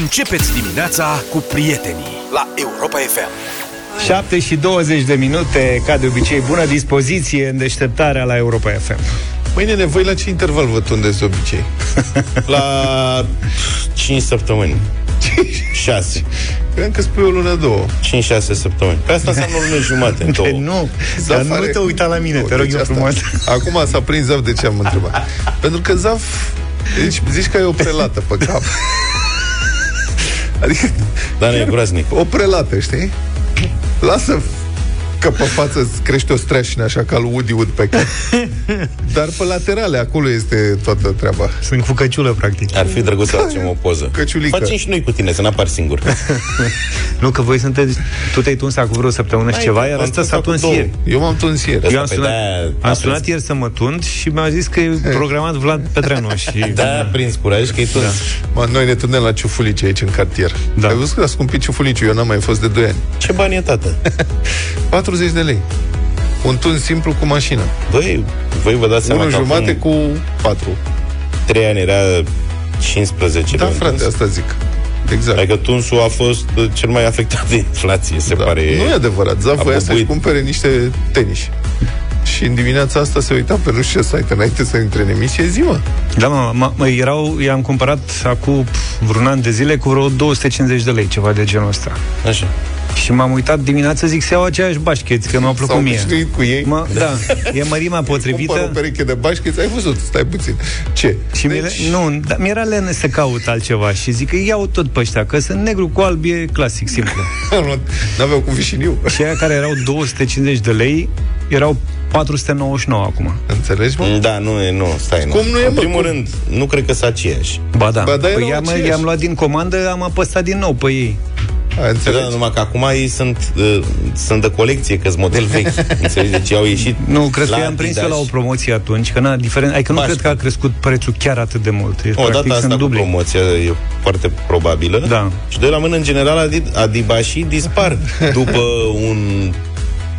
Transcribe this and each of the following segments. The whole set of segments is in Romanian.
Începeți dimineața cu prietenii la Europa FM. 7 și 20 de minute, ca de obicei, bună dispoziție în deșteptarea la Europa FM. Mâine nevoi la ce interval vă tundeți de obicei? La 5 săptămâni. 6. Credeam că spui o lună, două. 5-6 săptămâni. Pe asta înseamnă o lună jumate, în două. De nu, Zaf dar nu are- te uita la mine, Nu, te rog deci eu asta- frumos. Acum s-a prins Zaf de ce am întrebat. Pentru că Zaf, deci zici că e o prelată pe cap. Adică Dar nu e groaznic. o prelată, știi? Lasă că pe față îți crește o streașină așa ca lui Woody Wood pe cap. Dar pe laterale, acolo este toată treaba. Sunt cu căciulă, practic. Ar fi drăguț să facem o poză. Căciulică. Facem și noi cu tine, să n-apar singur. Nu, că voi sunteți... Tu te-ai tuns acum vreo săptămână și Hai, ceva, am iar ăsta tuns s-a acum tuns două. ieri. Eu m-am tuns ieri. Eu am Pe sunat, de-aia a am sunat prins. ieri să mă tund și mi-a zis că e programat Vlad Petreanu și... Da, a prins curaj că e tot. Mă, noi ne tundem la ciufulici aici în cartier. Da. Ai văzut că a scumpit ciufuliciul? Eu n-am mai fost de 2 ani. Ce bani e, tată? 40 de lei. Un tun simplu cu mașină. Băi, voi vă dați seama Unul că jumate acum cu 4. 3 ani era 15 Da, lei un frate, tuns. asta zic. Exact. Adică tunsul a fost uh, cel mai afectat de inflație, se da. pare. Nu e adevărat. Zaf a voia să-și bubuit. cumpere niște tenis. Și în dimineața asta se uita pe nu știu ce site înainte să intre în emisie, zi mă. Da, mă, mă, mă erau, i-am cumpărat acum pf, vreun an de zile cu vreo 250 de lei, ceva de genul ăsta. Așa. Și m-am uitat dimineața, zic să iau aceeași bașcheți, că mi-au plăcut S-au mie. obișnuit cu ei. Mă, da, e mărimea Cumpără o potrivită. pereche de bașcheți, ai văzut, stai puțin. Ce? Și mi Deci, nu, da, mi-era lene să caut altceva și zic că iau tot pe ăștia, că sunt negru cu alb, e clasic, simplu. N-aveau cu vișiniu. și aia care erau 250 de lei, erau 499 acum. Înțelegi, mă? Da, nu e, nu, stai, nu. Cum nu e, În mă? primul Cum? rând, nu cred că sunt aceiași. Ba da, Ba da, erau păi i-am, aceiași. i-am luat din comandă, am apăsat din nou pe ei. Ai Da, înțelegi? numai că acum ei sunt, uh, sunt de colecție, că sunt model vechi. Înțelegi? Deci au ieșit Nu, cred că la i-am prins eu Adidas. la o promoție atunci, că na, diferent, adică nu Paște. cred că a crescut prețul chiar atât de mult. E, O practic, dată asta sunt cu dubli. promoția e foarte probabilă. Da. Și doi la mână, în general, Adi- Adibașii dispar după un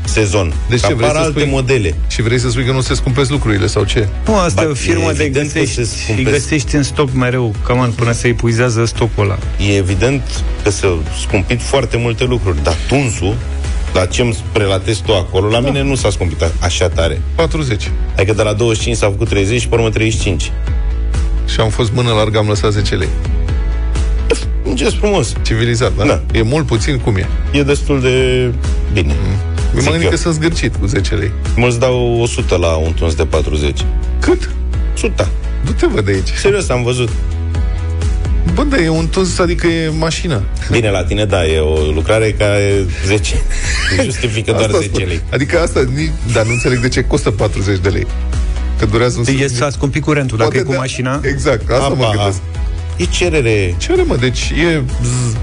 sezon. Deci Deci ce, vrei apar să alte spui? modele. Și vrei să spui că nu se scumpesc lucrurile sau ce? Nu, asta Ba, e o firmă e de evident că găsești, se scumpesc. îi găsești în stoc mereu, cam până se epuizează stocul ăla. E evident că s-au scumpit foarte multe lucruri, dar tunsul, la ce îmi prelatezi tu acolo, la mine nu s-a scumpit a- așa tare. 40. Adică de la 25 s-a făcut 30 și pe urmă 35. Și am fost mână largă, am lăsat 10 lei. Un gest frumos. Civilizat, da? Da. E mult puțin, cum e? E destul de bine. Eu Zic mă gândesc eu. că sunt zgârcit cu 10 lei. Mulți dau 100 la un tuns de 40. Cât? 100. Du-te, vă, de aici. Serios, am văzut. Bă, da, e un tuns, adică e mașină. Bine, la tine, da, e o lucrare care 10. Justifică doar Asta 10 spun. lei. Adică asta, nici, dar nu înțeleg de ce costă 40 de lei. Că durează un E, s-a scumpit curentul, dacă e cu de- mașina. Exact, asta mă Apa. gândesc. E cerere. Ce are, mă? Deci e zzz,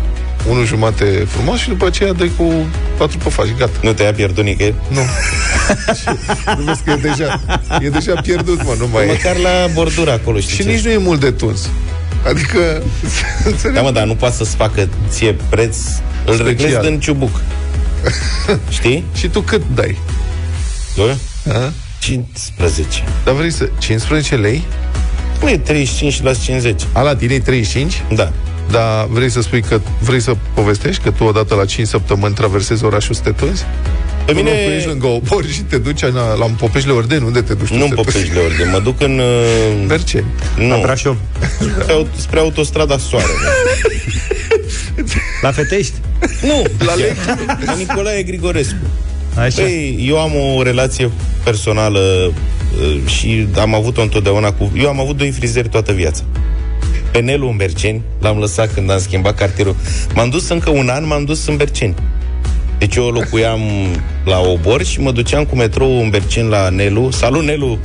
unul jumate frumos și după aceea dai cu patru păfași, gata. Nu te-a pierdut nicăieri? Nu. Și nu vezi că e deja, e deja pierdut, mă, nu mai e. Măcar la bordură acolo, știi Și ce? nici nu e mult de tuns. Adică, înțelegi? Da, mă, dar nu poate să-ți facă ție preț Îl Special. reglezi din ciubuc Știi? Și tu cât dai? Doi? A? 15 Dar vrei să... 15 lei? Nu e 35 și las 50 A, la tine e 35? Da Dar vrei să spui că vrei să povestești că tu odată la 5 săptămâni traversezi orașul să te tunzi? Pe Mine... mine ești lângă obor și te duci la, la Popeșle Orden, unde te duci? tu nu în să te Popeșile Orde Mă duc în... uh, Berceni. La Nu, Brașov. spre, aut- spre autostrada Soarele La Fetești. Nu, la, Le- la Nicolae Grigorescu Așa. Păi, eu am o relație personală uh, și am avut-o întotdeauna cu... Eu am avut doi frizeri toată viața. Pe Nelu în Berceni, l-am lăsat când am schimbat cartierul. M-am dus încă un an, m-am dus în Berceni. Deci eu locuiam la Obor și mă duceam cu metrou în Berceni la Nelu. Salut, Nelu!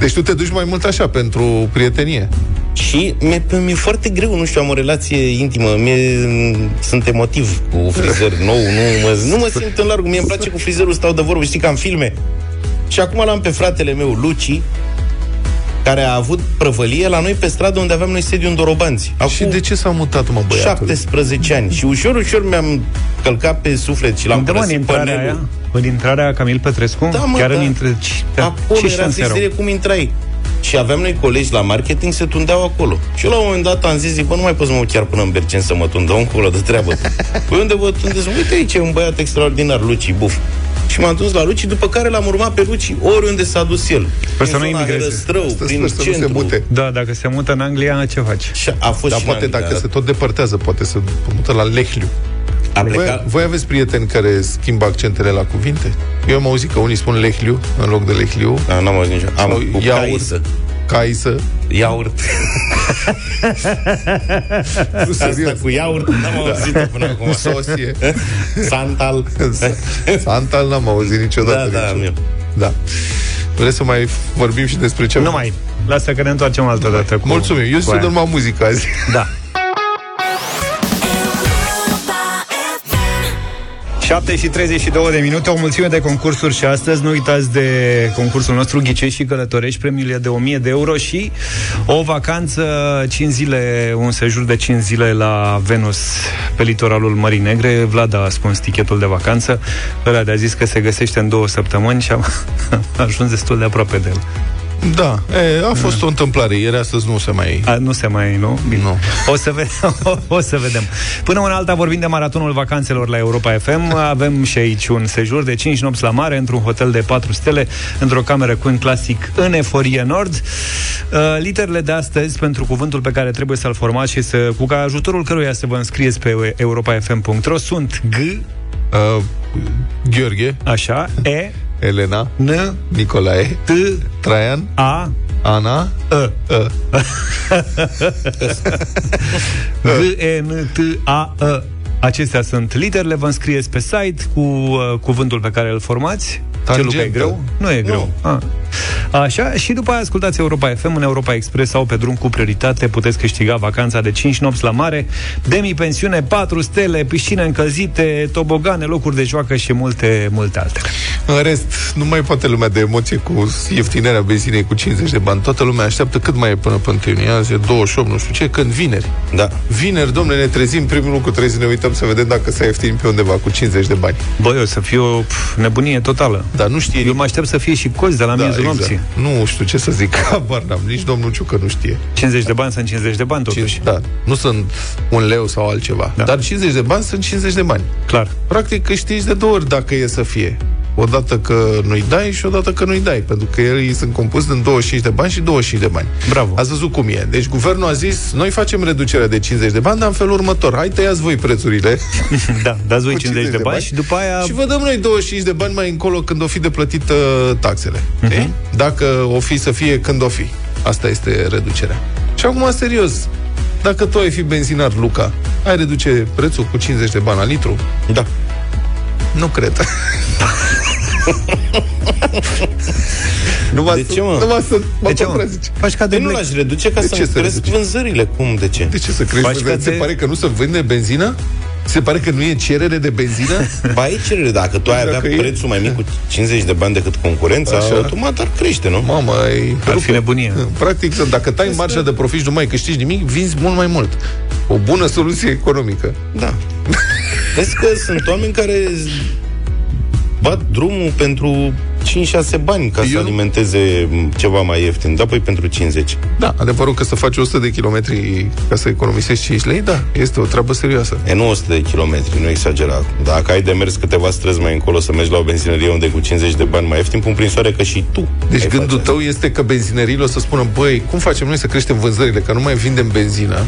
Deci tu te duci mai mult așa, pentru prietenie. Și mi-e, mi-e foarte greu, nu știu, am o relație intimă. Mie, sunt emotiv cu frizer nou, nu mă, nu mă simt în larg. Mie îmi place cu frizerul, stau de vorbă, știi, ca în filme. Și acum l-am pe fratele meu, Luci, care a avut prăvălie la noi pe stradă unde aveam noi sediu în Dorobanți. Acum Și de ce s-a mutat, mă, băiatul? 17 ani. Și ușor, ușor mi-am călcat pe suflet și l-am Unde mă, în părăsit pe intrarea Nelu. aia? În intrarea Camil Petrescu? Da, mă, Chiar da. în intre... Ce, Acolo ce era șanse erau? frizerie, cum intrai? Și aveam noi colegi la marketing, se tundeau acolo. Și eu la un moment dat am zis, zic, bă, nu mai pot să mă uit chiar până în Bercen să mă tund, dă un de treabă. păi unde vă tundeți? Uite aici e un băiat extraordinar, Luci, buf. Și m-am dus la Luci, după care l-am urmat pe Luci oriunde s-a dus el. Păi să nu imigreze. Strău, prin Sper să nu centru. se mute. Da, dacă se mută în Anglia, ce faci? Și a fost Dar și poate în Anglia. dacă se tot depărtează, poate să mută la Lehliu. a Voi, plecat, voi aveți prieteni care schimbă accentele la cuvinte? Eu am auzit că unii spun Lehliu în loc de Lehliu. Da, n-am auzit nicio. Am Sau cu iaurt. Caisă. Caisă. Iaurt. Nu, serios. Asta cu iaurt n-am auzit până acum. Sosie. Santal. Santal n-am auzit niciodată. Da, da, nici. meu. da. Vreți să mai vorbim și despre ce? Nu mai. Lasă că ne întoarcem altă dată. Cu, Mulțumim. Eu cu să aia. dăm numai muzică azi. Da. 7 și 32 de minute, o mulțime de concursuri și astăzi nu uitați de concursul nostru Ghicești și Călătorești, premiile de 1000 de euro și o vacanță 5 zile, un sejur de 5 zile la Venus pe litoralul Mării Negre. Vlad a spus tichetul de vacanță, ăla de a zis că se găsește în două săptămâni și am ajuns destul de aproape de el. Da, e, a fost o întâmplare. Ieri astăzi nu se mai... A, nu se mai, nu? Bine. Nu. O să, vedem, o, o să vedem. Până în alta vorbim de maratonul vacanțelor la Europa FM. Avem și aici un sejur de 5 nopți la mare într-un hotel de 4 stele, într-o cameră cu un clasic în Eforie Nord. Uh, literele de astăzi pentru cuvântul pe care trebuie să-l formați și să, cu ca ajutorul căruia să vă înscrieți pe europafm.ro sunt G, Uh, Gheorghe, așa, E, Elena, N, Nicolae, T, Traian, A, Ana, E. uh, G, E, N, T, A, E. Acestea sunt literele, vă înscrieți pe site cu uh, cuvântul pe care îl formați. Tangentă. Ce, Luca, e greu? Nu e greu. Ah. Așa, și după aia ascultați Europa FM în Europa Express sau pe drum cu prioritate, puteți câștiga vacanța de 5 nopți la mare, demi-pensiune, 4 stele, piscine încălzite, tobogane, locuri de joacă și multe, multe altele. În rest, nu mai poate lumea de emoție cu ieftinerea benzinei cu 50 de bani. Toată lumea așteaptă cât mai e până pe întâlnie. Azi e 28, nu știu ce, când vineri. Da. Vineri, domnule, ne trezim primul lucru, trebuie să ne uităm să vedem dacă s-a ieftin pe undeva cu 50 de bani. Băi, o să fie o pf, nebunie totală. Dar nu știe Eu mă aștept să fie și cozi de la miezul nopții. Nu știu ce să zic, habar n-am. Nici domnul Ciucă nu știe. 50 de bani sunt 50 de bani, totuși. Da, nu sunt un leu sau altceva. Da. Dar 50 de bani sunt 50 de bani. Clar. Practic câștigi de două ori dacă e să fie. Odată că nu-i dai și odată că nu-i dai. Pentru că ei sunt compus din 25 de bani și 25 de bani. Bravo. Ați văzut cum e. Deci guvernul a zis, noi facem reducerea de 50 de bani, dar în felul următor. Hai tăiați voi prețurile. Da, dați voi cu 50 de bani și după aia... Și vă dăm noi 25 de bani mai încolo când o fi de plătit uh, taxele. Uh-huh. Dacă o fi să fie când o fi. Asta este reducerea. Și acum, serios, dacă tu ai fi benzinar, Luca, ai reduce prețul cu 50 de bani la litru? Da. Nu cred. numai De ce, mă? Numai să mă De ce, mă? contrazici. Faci ca de De nu Black. l-aș reduce ca De să ce să cresc reduci? vânzările. Cum? De ce? De ce să crezi? Faci Faci ca Se de- pare că nu se vinde benzină? Se pare că nu e cerere de benzină? Ba ai cerere, dacă tu ai Dacă avea e- prețul mai mic cu 50 de bani decât concurența, Așa. automat ar crește, nu? Mamă, ai... Ar fi nebunie. Practic, dacă tai marja de profit și nu mai câștigi nimic, vinzi mult mai mult. O bună soluție economică. Da. Vezi că sunt oameni care bat drumul pentru 5-6 bani ca să Eu- alimenteze m, ceva mai ieftin, dar păi pentru 50. Da, adevărul că să faci 100 de kilometri ca să economisești 5 lei, da, este o treabă serioasă. E nu 100 de kilometri, nu exagera. Dacă ai de mers câteva străzi mai încolo să mergi la o benzinărie unde cu 50 de bani mai ieftin, pun prin soare că și tu Deci ai gândul face tău este că benzinăriile o să spună, băi, cum facem noi să creștem vânzările, că nu mai vindem benzină.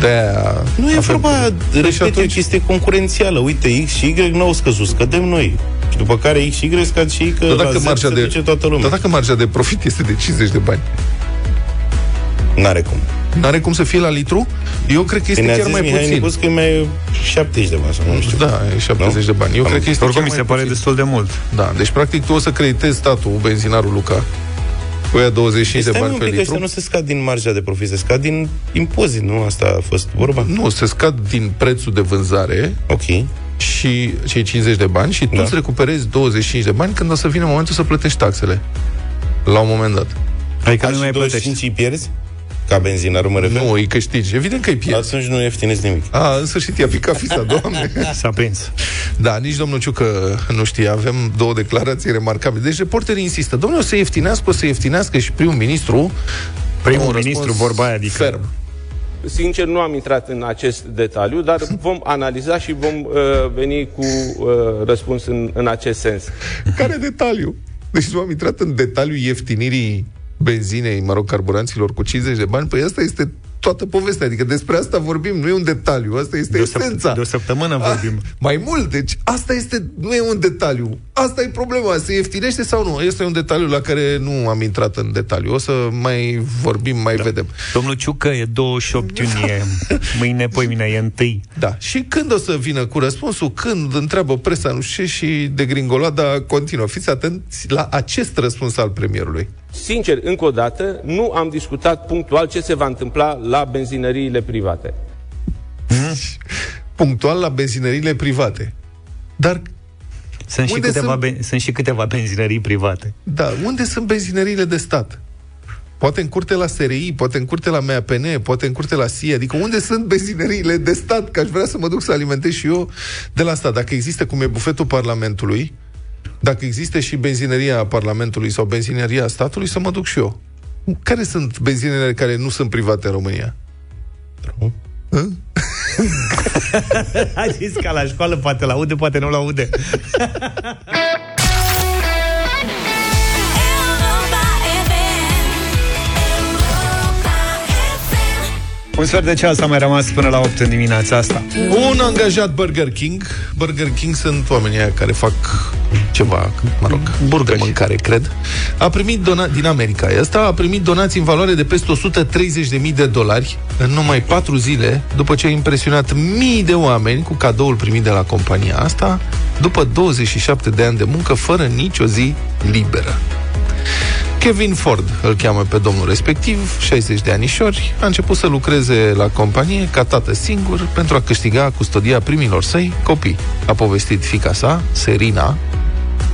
De-aia... Nu e avem- vorba, Păi repet, și e o atunci, chestie concurențială. Uite, X și Y n-au scăzut, scădem noi. Și după care X și Y scad și că dar la dacă, Z marja se de, duce toată lumea. dar dacă marja de profit este de 50 de bani, N-are cum. n-are cum să fie la litru? Eu cred că este Când ne-a chiar zis mai Mihai puțin. Nicu că e mai 70 de bani sau nu știu. Da, e 70 Nu? de bani. Eu Am- cred că este Oricum chiar mi mai se pare puțin. destul de mult. Da, deci practic tu o să creditezi statul, benzinarul Luca, cu ea 25 de Stai bani un pe pic, ăștia litru. nu se scad din marja de profit, se scad din impozit, nu? Asta a fost vorba? Nu, se scad din prețul de vânzare Ok. și cei 50 de bani și tu Da. îți recuperezi 25 de bani când o să vină momentul să plătești taxele. La un moment dat. Adică Ca nu și mai plătești. 25 îi pierzi? Ca benzinar, mă refer? Nu, îi câștigi. Evident că îi pierzi. Atunci nu ieftinezi nimic. A, în sfârșit i-a picat fisa, doamne. S-a prins. Da, nici domnul Ciucă nu știe. Avem două declarații remarcabile. Deci reporterii insistă. Domnule, o să ieftinească, o să ieftinească și primul ministru Primul un ministru, răspuns vorba aia, adică... Ferm. Sincer, nu am intrat în acest detaliu, dar vom analiza și vom uh, veni cu uh, răspuns în, în acest sens. Care detaliu? Deci nu am intrat în detaliu ieftinirii benzinei, mă rog, carburanților cu 50 de bani. Păi asta este toată povestea. Adică despre asta vorbim, nu e un detaliu. Asta este De o, esența. săpt- de o săptămână vorbim. Ah, mai mult, deci asta este, nu e un detaliu. Asta e problema, se ieftinește sau nu? Este un detaliu la care nu am intrat în detaliu. O să mai vorbim, mai da. vedem. Domnul Ciucă e 28 iunie, mâine, poimine, e întâi. Da. Și când o să vină cu răspunsul? Când întreabă presa, nu știu ce, și de gringolada continuă. Fiți atenți la acest răspuns al premierului. Sincer, încă o dată, nu am discutat punctual ce se va întâmpla la benzinăriile private. Punctual la benzinările private. Dar, Sunt și, Unde câteva sunt- ben- sunt și câteva benzinării private. da, unde sunt benzinările de stat? Poate în curte la SRI, poate în curte la MAPN, poate în curte la SIA. Adică unde sunt benzinăriile de stat? Că aș vrea să mă duc să alimentez și eu de la stat. Dacă există cum e bufetul Parlamentului, dacă există și benzinăria Parlamentului sau benzinăria statului, să mă duc și eu. Care sunt benzinele care nu sunt private în România? A zis ca la școală, poate la aude, poate nu la aude. Un sfert de ceas a mai rămas până la 8 în dimineața asta. Un angajat Burger King. Burger King sunt oamenii aia care fac ceva, mă rog, de mâncare, cred. A primit dona- din America. Ăsta a primit donații în valoare de peste 130.000 de dolari în numai 4 zile, după ce a impresionat mii de oameni cu cadoul primit de la compania asta, după 27 de ani de muncă, fără nicio zi liberă. Kevin Ford îl cheamă pe domnul respectiv, 60 de anișori, a început să lucreze la companie ca tată singur pentru a câștiga custodia primilor săi copii. A povestit fica sa, Serina,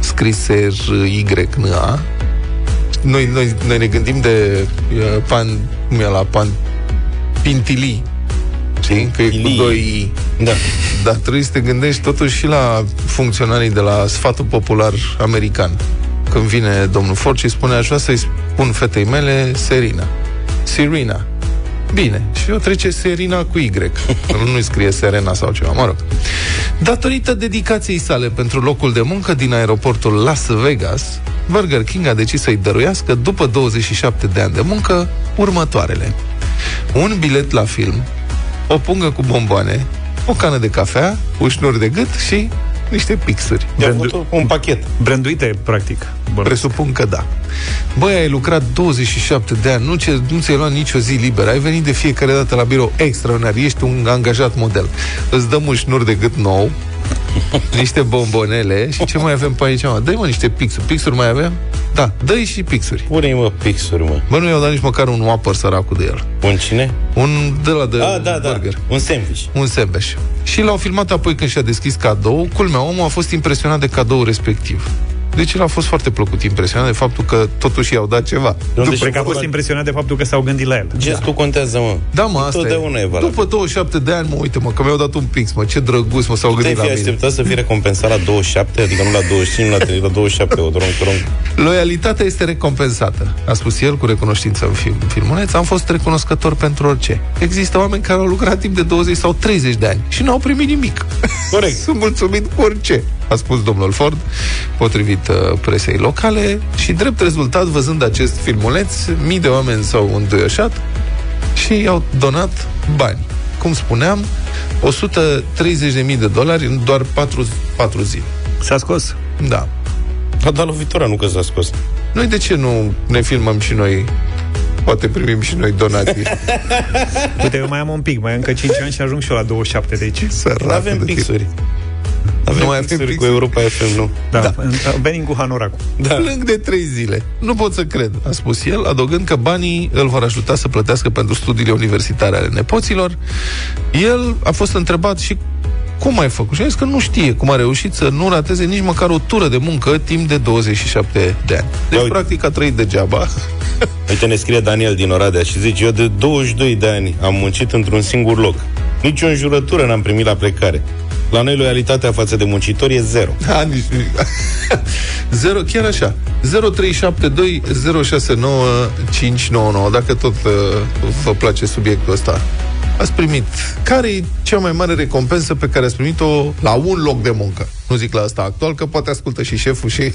scris R-Y-N-A. Noi, noi, noi ne gândim de uh, pan, cum e la pan, Pintili, știi? Că e cu Pintilii. doi I. Da. Dar trebuie să te gândești totuși și la funcționarii de la sfatul popular american. Când vine domnul Ford și spune, aș vrea să-i spun fetei mele Serina. Serena. Bine. Și eu trece Serina cu Y. Nu-i scrie Serena sau ceva, mă rog. Datorită dedicației sale pentru locul de muncă din aeroportul Las Vegas, Burger King a decis să-i dăruiască, după 27 de ani de muncă, următoarele. Un bilet la film, o pungă cu bomboane, o cană de cafea, ușnuri de gât și niște pixuri. I-a făcut un pachet. Branduite, practic. Bun. Presupun că da. Băi, ai lucrat 27 de ani, nu, ce, nu ți-ai luat nicio zi liberă, ai venit de fiecare dată la birou extraordinar, ești un angajat model. Îți dăm un șnur de gât nou, niște bombonele și ce mai avem pe aici, mă? Dă-i mă niște pixuri. Pixuri mai avem? Da, dă-i și pixuri. Pune-i, mă, pixuri, mă. Bă, nu i-au dat nici măcar un whopper săracul de el. Un cine? Un de la de Ah, da, da. burger. Un sandwich. un sandwich. Și l-au filmat apoi când și-a deschis cadou. Culmea, omul a fost impresionat de cadoul respectiv. Deci el a fost foarte plăcut impresionat de faptul că totuși i-au dat ceva. De unde Cred că a fost impresionat de faptul că s-au gândit la el. Gestul contează, mă. Da, mă, asta Totdeauna e. e valabil. După 27 de ani, mă, uite, mă, că mi-au dat un pix, mă, ce drăguț, mă, s-au Te-ai gândit la fi mine. așteptat să fii recompensat la 27, adică nu la 25, nu la 30, la 27, o dronc, dronc. Loialitatea este recompensată, a spus el cu recunoștință în film, filmuleț. Am fost recunoscător pentru orice. Există oameni care au lucrat timp de 20 sau 30 de ani și n-au primit nimic. Corect. Sunt mulțumit cu orice, a spus domnul Ford, potrivit uh, presei locale și drept rezultat, văzând acest filmuleț, mii de oameni s-au înduioșat și i-au donat bani. Cum spuneam, 130.000 de dolari în doar 4, 4 zile. S-a scos. Da. A dat lovitura, nu că s-a scos. Noi de ce nu ne filmăm și noi? Poate primim și noi donații. Uite, eu mai am un pic, mai am încă 5 ani și ajung și eu la 27, deci... Sărat Nu avem de tip. Pixuri. Avem Nu mai avem pixuri cu pixuri? Europa FM, nu. Da, Da. da. venim cu hanoracul. Da. Plâng de trei zile. Nu pot să cred, a spus el, adăugând că banii îl vor ajuta să plătească pentru studiile universitare ale nepoților. El a fost întrebat și cum ai făcut? Și a zis că nu știe cum a reușit să nu rateze nici măcar o tură de muncă timp de 27 de ani. Deci, uite. practic, a trăit degeaba. Uite, ne scrie Daniel din Oradea și zice, eu de 22 de ani am muncit într-un singur loc. Nici o înjurătură n-am primit la plecare. La noi loialitatea față de muncitori e zero. Da, nici nu. Zero, chiar așa. 0372 069 599. Dacă tot uh, vă place subiectul ăsta. Ați primit. Care e cea mai mare recompensă pe care ați primit-o la un loc de muncă? Nu zic la asta actual, că poate ascultă și șeful și...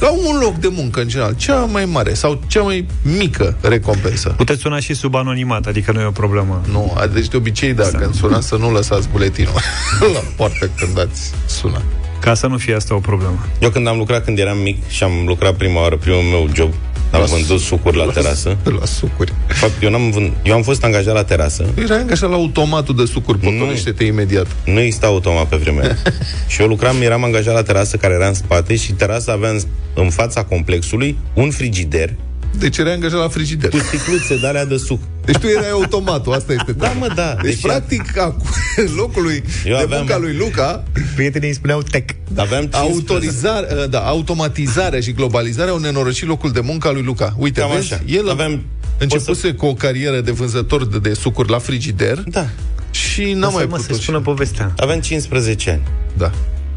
la un loc de muncă, în general. Cea mai mare sau cea mai mică recompensă. Puteți suna și sub anonimat, adică nu e o problemă. Nu, a- deci de obicei, dacă îmi sunați să nu lăsați buletinul la poartă când ați sunat. Ca să nu fie asta o problemă. Eu când am lucrat când eram mic și am lucrat prima oară, primul meu job, am La vândut sucuri la terasă. La sucuri. De fapt, eu, n-am vând... eu am fost angajat la terasă. Erai angajat la automatul de sucuri, potolește-te imediat. Nu exista automat pe vremea aia. și eu lucram, eram angajat la terasă care era în spate și terasa avea în, în fața complexului un frigider Deci erai angajat la frigider. cu sticluțe de alea de suc. Deci tu erai automatul, asta este. Da, mă, da. Deci, Deci practic, acum, în locul lui, Eu de aveam- munca lui Luca, Prietenii îi spuneau tech. Aveam 15. autorizare, da, automatizarea și globalizarea au nenorocit locul de muncă al lui Luca. Uite, Cam vezi, așa. el Aveam- începuse cu o carieră de vânzător de, de sucuri la frigider Da. și n-a mai mă, să putut. spună povestea. Aveam 15 ani. Da.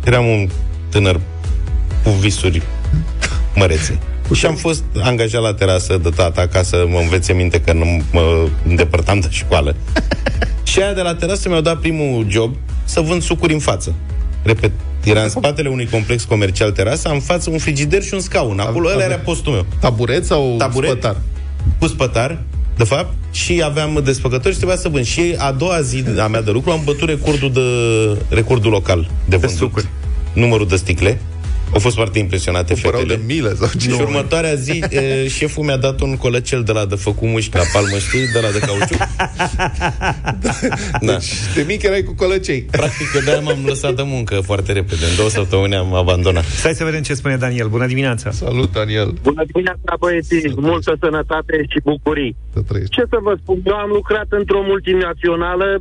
Eram un tânăr cu visuri mărețe. Și am fost angajat la terasă de tata ca să mă învețe minte că nu mă îndepărtam de școală. și aia de la terasă mi-au dat primul job să vând sucuri în față. Repet, era în spatele unui complex comercial terasă, în față un frigider și un scaun. Acolo ăla era postul meu. Taburet sau Taburet. spătar? Cu spătar, de fapt, și aveam desfăcători și trebuia să vând. Și a doua zi a mea de lucru am bătut recordul, de, recordul local de vândut. sucuri. Numărul de sticle. Au fost foarte impresionate Părau de fetele. milă sau ce? Și următoarea zi, e, șeful mi-a dat un colăcel de la de făcut mușchi la palmă, știi? De la de cauciuc. da. Deci, de mic erai cu colăcei. Practic, eu de-aia m-am lăsat de muncă foarte repede. În două săptămâni am abandonat. Stai să vedem ce spune Daniel. Bună dimineața! Salut, Daniel. Bună dimineața, băieții! Multă sănătate și bucurii! Să trăiești. Ce să vă spun? Eu am lucrat într-o multinațională,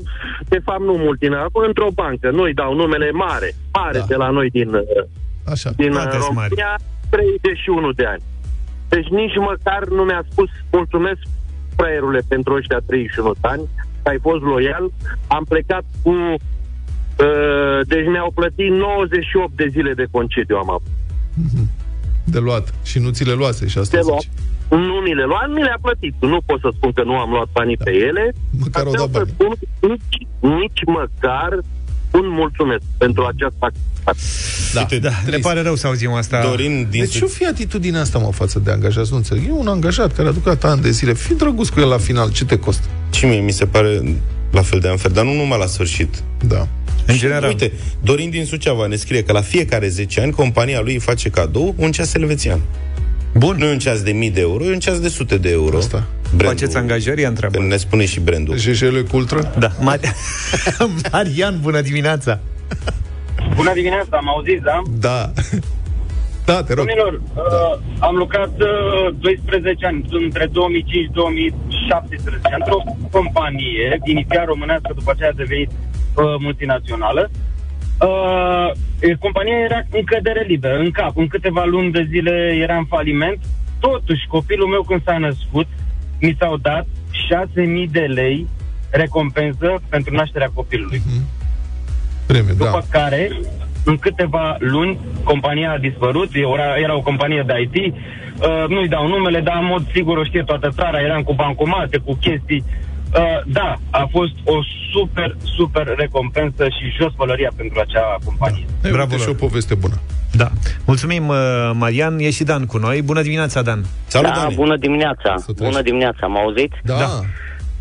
de fapt nu multinațională, într-o bancă. Nu-i dau numele mare, mare Da. de la noi din, Așa. din toate sunt mari. România, 31 de ani. Deci nici măcar nu mi-a spus mulțumesc fraierule pentru ăștia 31 de ani, că ai fost loial. Am plecat cu... Uh, deci mi-au plătit 98 de zile de concediu am avut. De luat. Și nu ți le luase și asta de luat. zici. Nu mi le luat, mi le-a plătit. Nu pot să spun că nu am luat banii da. pe ele. Măcar Dar au dat vreau bani. să spun, nici, nici măcar un mulțumesc pentru această activitate. Da, Da, ne trist. pare rău să auzim asta. Dorin din De ce o fi atitudinea asta, mă, față de angajați? Nu înțeleg. E un angajat care a lucrat ani de zile. Fii drăguț cu el la final. Ce te costă? Și mie mi se pare la fel de unfair, dar nu numai la sfârșit. Da. În Și, general. Uite, Dorin din Suceava ne scrie că la fiecare 10 ani compania lui îi face cadou un ceas elvețian. Bun. Nu e un ceas de mii de euro, e un ceas de sute de euro. Asta. Brandul- Faceți angajări? Ea întreabă. Că ne spune și brandul. JJL Cultra? Da. Mar- Marian, bună dimineața! Bună dimineața, am auzit, da? Da. Da, te rog. Domnilor, uh, am lucrat uh, 12 ani, între 2005-2017, într-o companie, inițial românească, după aceea a devenit uh, multinațională. Uh, e, compania era în cădere liberă, în cap. În câteva luni de zile era în faliment. Totuși, copilul meu când s-a născut, mi s-au dat 6.000 de lei recompensă pentru nașterea copilului. Premiu, După da. care, în câteva luni, compania a dispărut, era, era o companie de IT, uh, nu-i dau numele, dar în mod sigur o știe toată țara, eram cu bancomate, cu chestii. Uh, da, a fost o super, super recompensă și jos pălăria pentru acea companie. Ei, Bravo uite și lor. o poveste bună. Da. Mulțumim, uh, Marian. E și Dan cu noi. Bună dimineața, Dan. Salut, da, Dani. bună dimineața. Să trăiești. Bună dimineața, mă auziți? Da. Da.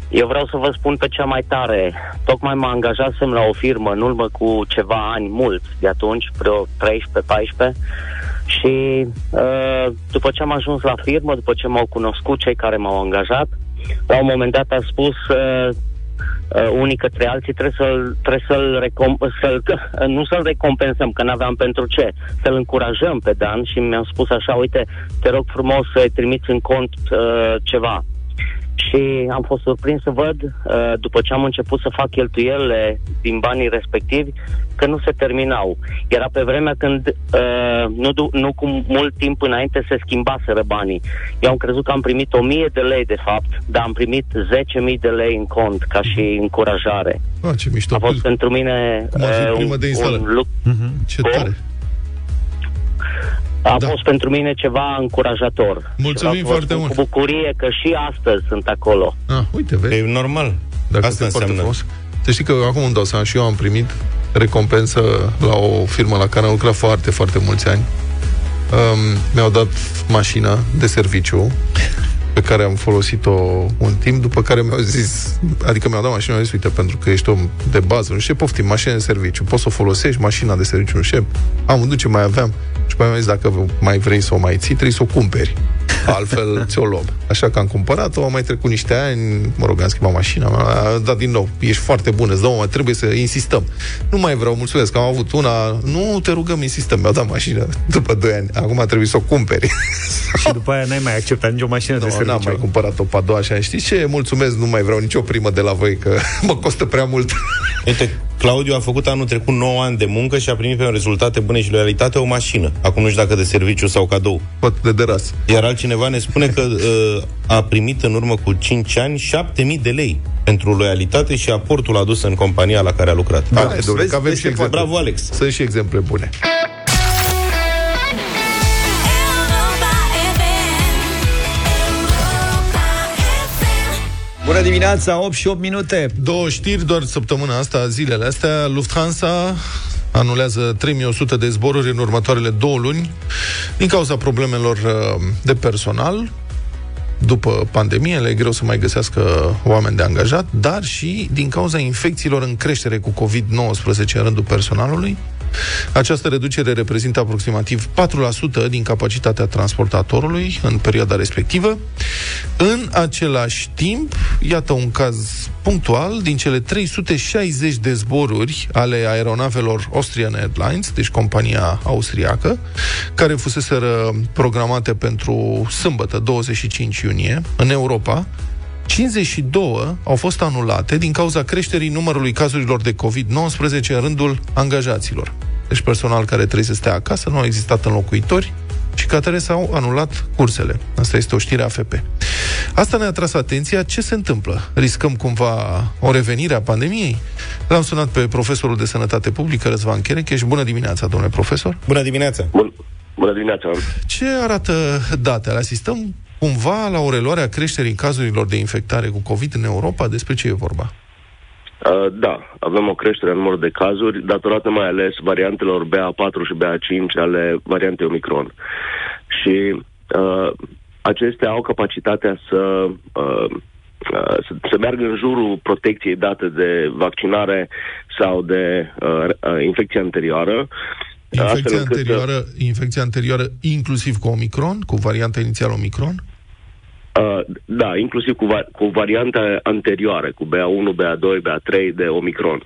Eu vreau să vă spun pe cea mai tare. Tocmai mă angajasem la o firmă în urmă cu ceva ani, mult de atunci, vreo 13-14 și uh, după ce am ajuns la firmă, după ce m-au cunoscut cei care m-au angajat, la un moment dat a spus uh, uh, unii către alții trebuie să-l, trebuie să-l, recom- să-l nu să-l recompensăm, că n-aveam pentru ce, să-l încurajăm pe Dan și mi-am spus așa, uite, te rog frumos să trimiți în cont uh, ceva. Și am fost surprins să văd, uh, după ce am început să fac cheltuielile din banii respectivi, că nu se terminau. Era pe vremea când, uh, nu, du- nu cu mult timp înainte, se schimbaseră banii. Eu am crezut că am primit 1000 de lei, de fapt, dar am primit 10.000 de lei în cont, ca și încurajare. Ah, ce mișto. A fost pentru mine Cum ar fi uh, primă un, de instală. un lucru Ce tare. A Da. fost pentru mine ceva încurajator. Mulțumim Și vreau să foarte vă spun mult. Cu bucurie că și astăzi sunt acolo. Ah, uite, vezi? E normal. Dacă Asta este foarte înseamnă. frumos. Să știi că acum îmi dau seama și eu am primit recompensă la o firmă la care am lucrat foarte, foarte mulți ani. Um, mi-au dat mașina de serviciu pe care am folosit-o un timp, după care mi-au zis, adică mi-au dat mașina, mi-au zis, uite, pentru că ești om de bază, nu știu, ce, poftim, mașina de serviciu, poți să o folosești, mașina de serviciu, nu știu, ce. am vândut ce mai aveam. Și pe mi-a zis, dacă mai vrei să o mai ții, trebuie să o cumperi. Altfel ți-o luăm. Așa că am cumpărat-o, am mai trecut niște ani, mă rog, am schimbat mașina, mi-a dat din nou. Ești foarte bună, îți dau, mă, trebuie să insistăm. Nu mai vreau, mulțumesc, că am avut una, nu te rugăm, insistăm, mi-au dat mașină după 2 ani. Acum trebuie să o cumperi. Și după aia n-ai mai acceptat nicio mașină de Nu, serviciu. n-am mai cumpărat-o pe a doua așa. Știți ce? Mulțumesc, nu mai vreau nicio primă de la voi, că mă costă prea mult. Uite, Claudiu a făcut anul trecut 9 ani de muncă și a primit pe rezultate bune și loialitate o mașină. Acum nu știu dacă de serviciu sau cadou. Poate de deras. Iar altcineva ne spune că uh, a primit în urmă cu 5 ani 7000 de lei pentru loialitate și aportul adus în compania la care a lucrat. Da, Ah, domnule, vezi, că avem vezi și ce exemple. Bravo, Alex! Sunt și exemple bune. Bună dimineața, 8 și 8 minute. Două știri doar săptămâna asta, zilele astea. Lufthansa anulează 3100 de zboruri în următoarele două luni din cauza problemelor uh, de personal. După pandemie, le e greu să mai găsească oameni de angajat, dar și din cauza infecțiilor în creștere cu COVID-19 în rândul personalului. Această reducere reprezintă aproximativ 4% din capacitatea transportatorului în perioada respectivă. În același timp, iată un caz punctual, din cele 360 de zboruri ale aeronavelor Austrian Airlines, deci compania austriacă, care fuseseră programate pentru sâmbătă, 25 iunie, în Europa, 52 au fost anulate din cauza creșterii numărului cazurilor de COVID-19 în rândul angajaților. Deci personal care trebuie să stea acasă, nu au existat înlocuitori și ca tare s-au anulat cursele. Asta este o știre AFP. Asta ne-a tras atenția. Ce se întâmplă? Riscăm cumva o revenire a pandemiei? L-am sunat pe profesorul de sănătate publică, Răzvan Cherecheș. Bună dimineața, domnule profesor! Bună dimineața! Bun. Bună dimineața. Ce arată datele? Asistăm cumva la o reluare a creșterii cazurilor de infectare cu COVID în Europa? Despre ce e vorba? Uh, da, avem o creștere în numărul de cazuri, datorată mai ales variantelor BA4 și BA5 ale variantei Omicron. Și uh, acestea au capacitatea să, uh, uh, să, să meargă în jurul protecției date de vaccinare sau de uh, uh, infecție anterioară. Infecția astfel încât, uh, anterioară, infecția anterioară inclusiv cu Omicron, cu varianta inițială Omicron? Uh, da, inclusiv cu, va- cu variante anterioare, cu BA1, BA2, BA3 de Omicron.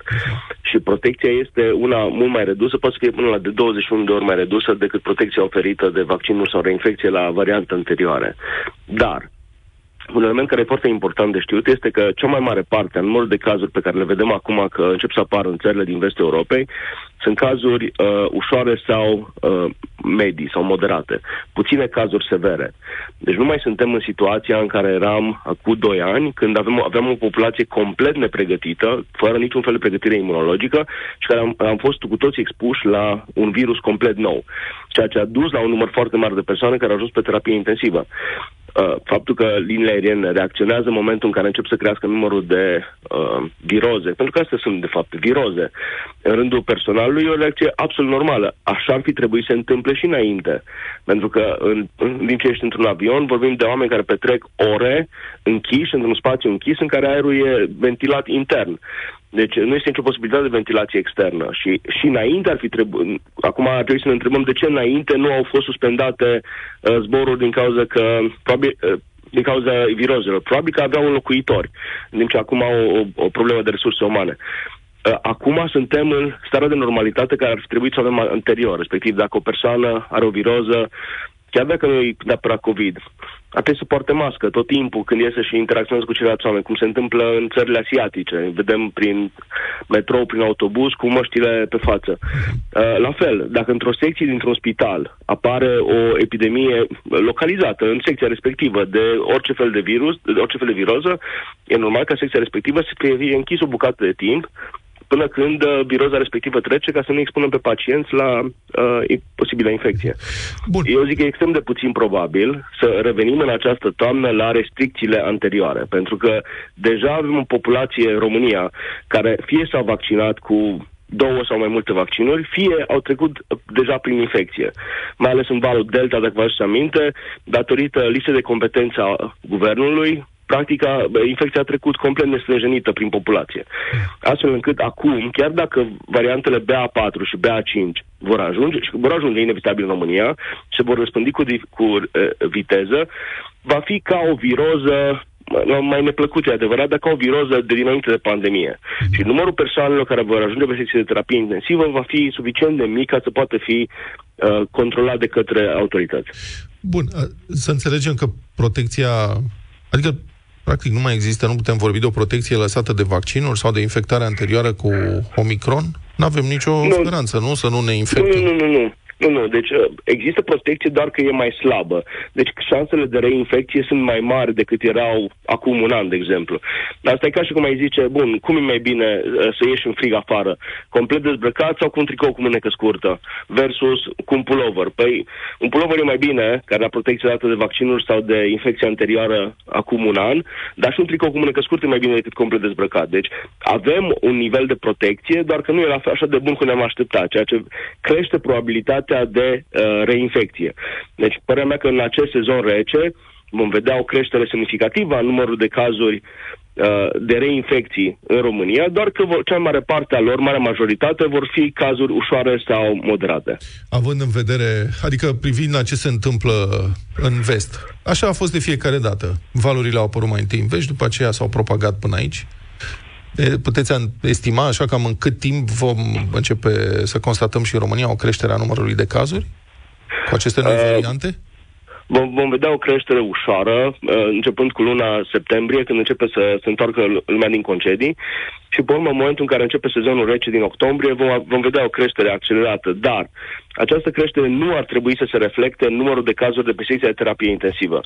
Și protecția este una mult mai redusă, poate să fie până la de 21 de ori mai redusă decât protecția oferită de vaccinul sau reinfecție la variante anterioare. Dar, un element care e foarte important de știut este că cea mai mare parte a numărul de cazuri pe care le vedem acum că încep să apară în țările din vestul Europei sunt cazuri uh, ușoare sau uh, medii sau moderate. Puține cazuri severe. Deci nu mai suntem în situația în care eram cu 2 ani, când avem, aveam o populație complet nepregătită, fără niciun fel de pregătire imunologică și care am, am fost cu toți expuși la un virus complet nou. Ceea ce a dus la un număr foarte mare de persoane care au ajuns pe terapie intensivă. Uh, faptul că liniile aeriene reacționează în momentul în care încep să crească numărul de uh, viroze, pentru că astea sunt, de fapt, viroze, în rândul personalului, e o reacție absolut normală. Așa ar fi trebuit să se întâmple și înainte. Pentru că, în, în, din ce ești într-un avion, vorbim de oameni care petrec ore închiși, într-un spațiu închis, în care aerul e ventilat intern. Deci nu este nicio posibilitate de ventilație externă și, și înainte ar fi trebuit, acum ar trebui să ne întrebăm de ce înainte nu au fost suspendate uh, zboruri din cauza că, probabil, uh, din cauza virozelor. Probabil că aveau înlocuitori, în timp ce acum au o, o problemă de resurse umane. Uh, Acum suntem în starea de normalitate care ar fi trebuit să avem anterior, respectiv dacă o persoană are o viroză, chiar dacă nu e neapărat COVID, ar trebui să poarte mască tot timpul când iese și interacționează cu ceilalți oameni, cum se întâmplă în țările asiatice. Vedem prin metrou, prin autobuz, cu măștile pe față. Uh, La fel, dacă într-o secție dintr-un spital apare o epidemie localizată în secția respectivă de orice fel de virus, de orice fel de viroză, e normal ca secția respectivă să fie închisă o bucată de timp până când uh, viroza respectivă trece ca să nu expunem pe pacienți la uh, posibilă infecție. Bun. Eu zic că e extrem de puțin probabil să revenim în această toamnă la restricțiile anterioare, pentru că deja avem o populație în România care fie s-a vaccinat cu două sau mai multe vaccinuri, fie au trecut uh, deja prin infecție. Mai ales în valul Delta, dacă vă aduceți aminte, datorită lipsei de competență a guvernului, practica, bă, infecția a trecut complet nestrânjenită prin populație. Astfel încât acum, chiar dacă variantele BA4 și BA5 vor ajunge, și vor ajunge inevitabil în România, se vor răspândi cu, di- cu uh, viteză, va fi ca o viroză mă, mai neplăcut, e adevărat, dar ca o viroză de dinainte de pandemie. Și numărul persoanelor care vor ajunge pe secție de terapie intensivă va fi suficient de mic ca să poată fi uh, controlat de către autorități. Bun, a, să înțelegem că protecția... Adică, practic, nu mai există, nu putem vorbi de o protecție lăsată de vaccinuri sau de infectare anterioară cu Omicron? Nu avem nicio Nu. speranță, nu? Să nu ne Nu, infectăm. nu, nu, nu. Nu, nu, deci uh, există protecție doar că e mai slabă. Deci șansele de reinfecție sunt mai mari decât erau acum un an, de exemplu. Dar asta e ca și cum ai zice, bun, cum e mai bine uh, să ieși în frig afară? Complet dezbrăcat sau cu un tricou cu mânecă scurtă? Versus cu un pullover. Păi, un pullover e mai bine, care are protecție dată de vaccinuri sau de infecție anterioară acum un an, dar și un tricou cu mânecă scurtă e mai bine decât complet dezbrăcat. Deci avem un nivel de protecție, doar că nu e la fel așa de bun cum ne-am așteptat, ceea ce crește probabilitatea de uh, reinfecție. Deci, părerea mea că în acest sezon rece vom vedea o creștere semnificativă a numărului de cazuri uh, de reinfecții în România, doar că vor, cea mai mare parte a lor, marea majoritate, vor fi cazuri ușoare sau moderate. Având în vedere, adică privind la ce se întâmplă în vest. Așa a fost de fiecare dată. Valurile au apărut mai întâi în vest, după aceea s-au propagat până aici. E, Puteți an- estima așa cam în cât timp vom începe să constatăm și în România o creștere a numărului de cazuri cu aceste noi Uh, variante? Vom, vom vedea o creștere ușoară, uh, începând cu luna septembrie, când începe să se întoarcă l- lumea din concedii, și pe urmă, în momentul în care începe sezonul rece din octombrie, vom, vom vedea o creștere accelerată. Dar această creștere nu ar trebui să se reflecte în numărul de cazuri de pe secția de terapie intensivă.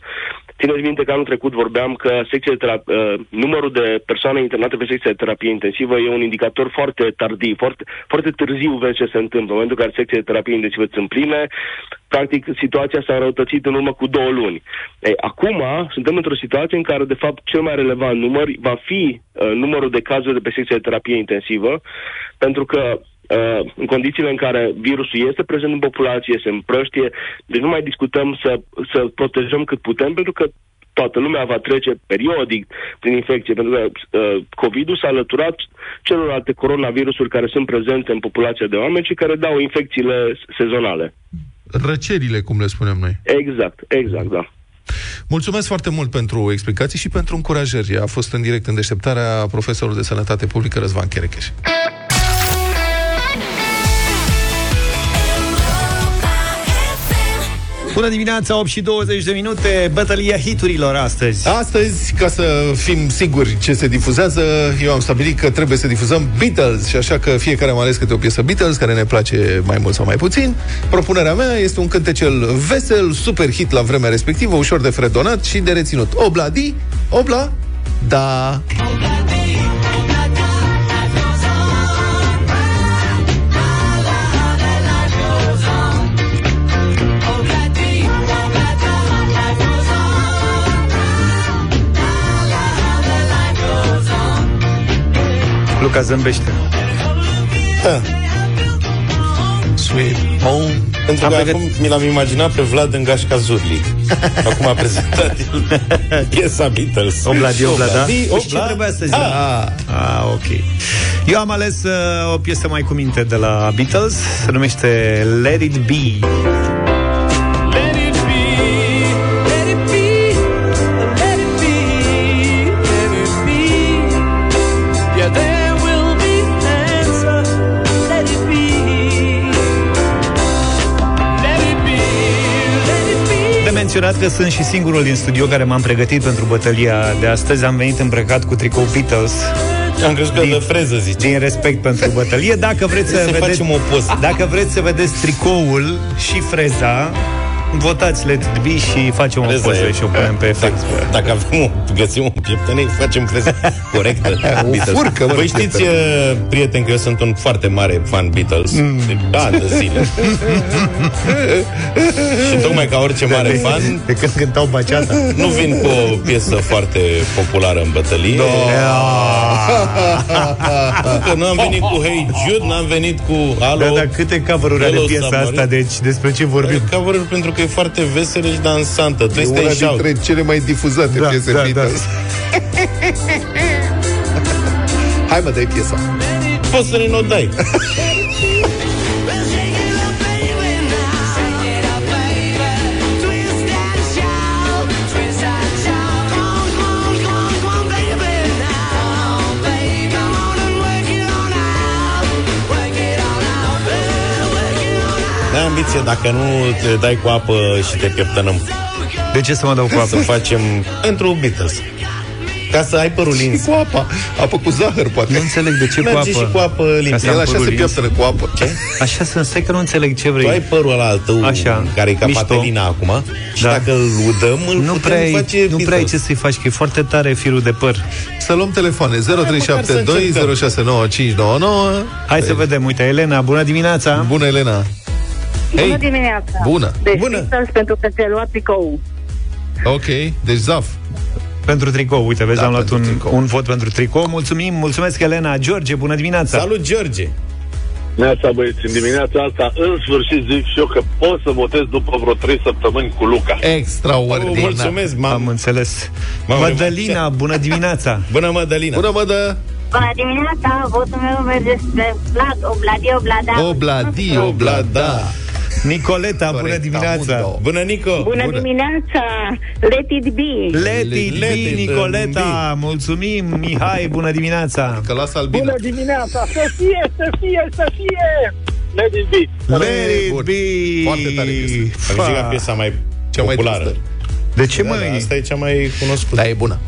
Țineți minte că anul trecut vorbeam că secția de terap- uh, numărul de persoane internate pe secția de terapie intensivă e un indicator foarte tardiv, foarte, foarte târziu vezi ce se întâmplă. În momentul în care secția de terapie intensivă sunt pline, practic situația s-a răutățit în urmă cu două luni. Ei, acum suntem într-o situație în care, de fapt, cel mai relevant număr va fi uh, numărul de cazuri de pe secția de terapie intensivă, pentru că uh, în condițiile în care virusul este prezent în populație, se împrăștie, deci nu mai discutăm să, să protejăm cât putem, pentru că toată lumea va trece periodic prin infecție, pentru că uh, COVID-ul s-a alăturat celorlalte coronavirusuri care sunt prezente în populația de oameni și care dau infecțiile sezonale. Răcerile, cum le spunem noi. Exact, exact, da. Mulțumesc foarte mult pentru explicații și pentru încurajări. A fost în direct în deșteptarea profesorul de sănătate publică Răzvan Cherecheș. Bună dimineața, 8 și 20 de minute, bătălia hiturilor astăzi. Astăzi, ca să fim siguri ce se difuzează, eu am stabilit că trebuie să difuzăm Beatles și așa că fiecare am ales câte o piesă Beatles care ne place mai mult sau mai puțin. Propunerea mea este un cântecel vesel, super hit la vremea respectivă, ușor de fredonat și de reținut. Obladi, obla, da. Luca zâmbește. Da. Sweet home. Pentru Am că pregătit- acum mi l-am imaginat pe Vlad în gașca Zurli. Acum a prezentat el piesa Beatles. Obladi, obla, da? Obladi, Și ce obla. trebuia să zic? Ah, Ah, ok. Eu am ales uh, o piesă mai cu minte de la Beatles, se numește Let It Be. Menționat că sunt și singurul din studio care m-am pregătit pentru bătălia de astăzi. Am venit îmbrăcat cu tricou Beatles. Am crezut că Din- de freză, zici. Din respect pentru bătălie. Dacă vreți să, Să vedeți, facem o poză. Dacă vreți să vedeți tricoul și freza, votați Let It Be și facem o Freza poză e- și o punem pe Dacă, Facebook. dacă avem o, găsim un pieptănei, facem freză corectă. O Beatles. furcă, mă, Voi de știți, pieptănei. uh, prieten, că eu sunt un foarte mare fan Beatles. Mm. De ani de zile. și tocmai ca orice mare fan, De când cântau baceata. nu vin cu o piesă foarte populară în bătălie. Că nu am venit cu Hey Jude, n-am venit cu Alo. Da, dar câte cover-uri are Hello, piesa Submarine. asta, deci despre ce vorbim? cover pentru că e foarte veselă și dansantă. E Twist una and shout. dintre cele mai difuzate Da, piese da, Beatles. Hai mă, dai piesa. Poți să ne o dai. ambiție dacă nu te dai cu apă și te pieptănăm. De ce să mă dau cu Să apă? facem pentru Beatles. Ca să ai părul Și lins. cu apa. Apă cu zahăr, Nu poate. înțeleg de ce cu Merge apă. și cu apă Ca limpede. să El am așa părul se lins. pieptănă cu apă. Ce? Așa sunt, stai că nu înțeleg ce Tu ai vrei. părul ăla al tău, Așa. care e ca Mișto. patelina acum, și Da. dacă îl udăm, îl Nu putem prea, ai, face nu prea ai Beatles. ce să-i faci, că e foarte tare firul de păr. Să luăm telefoane. măcar să 0372 încercăm. 069599. Hai să vedem, uite, Elena, bună dimineața! Bună, Elena. Bună Hei, dimineața! bună. Deci Bună. Beatles pentru că se lua tricou. Ok, deci Zaf. Pentru tricou, uite, vezi, Da, am luat pentru un, tricou. un vot pentru tricou. Mulțumim, mulțumesc, Elena. George, bună dimineața! Salut, George! Neața băieți, în dimineața asta, în sfârșit zic și eu că pot să votez după vreo 3 săptămâni cu Luca. Extraordinar. Mulțumesc, Am mam. înțeles. M-am Mădălina, bună dimineața! Bună, Mădălina! Bună, mă, dă. Bună dimineața! Votul meu merge spre Vlad, Obladi, Oblada. Obladi, oblada. Nicoleta, bună Corect, dimineața! amundo. Bună, Nico! Bună, Bună. dimineața! Let it be! Let it Let be, it Nicoleta! Mulțumim, Mihai, bună dimineața! Că lasă albina. dimineața! Să fie, să fie, să fie! Let it be! Let it Bun. be! Foarte tare piesă. Am zis ca piesa mai Cea mai populară. tristă. De ce, Da, da, măi? asta e cea mai cunoscută. Da, e bună.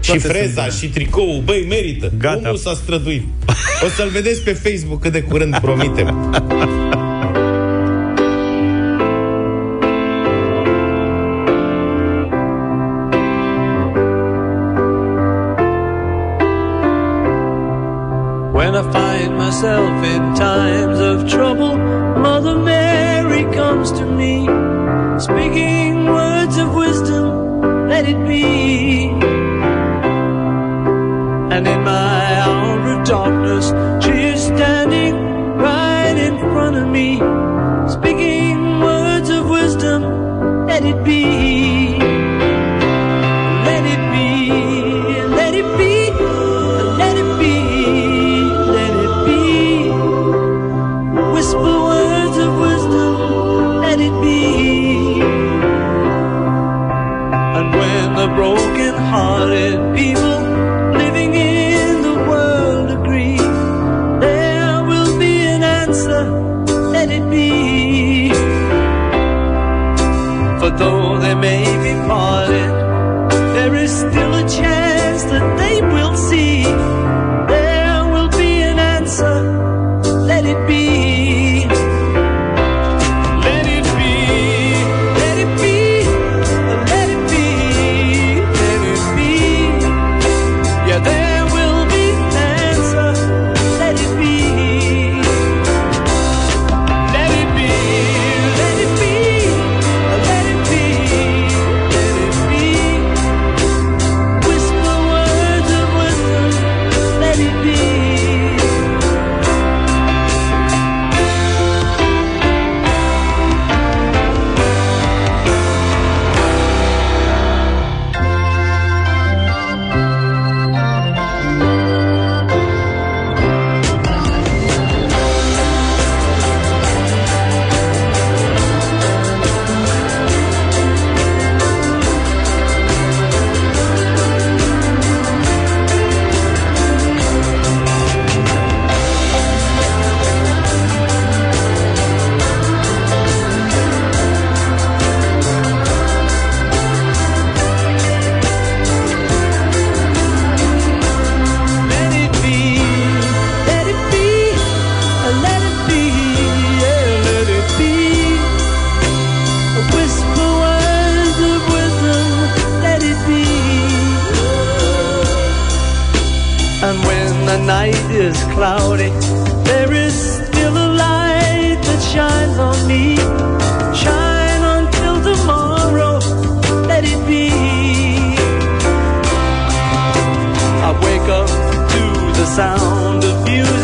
și toate freza, sunt și tricou, băi, merită. Gata. Omul s-a străduit. O să-l vedeți pe Facebook cât de curând promitem. in times of trouble, Mother Mary comes to me, speaking words of wisdom, let it be. And in my broken-hearted people confused.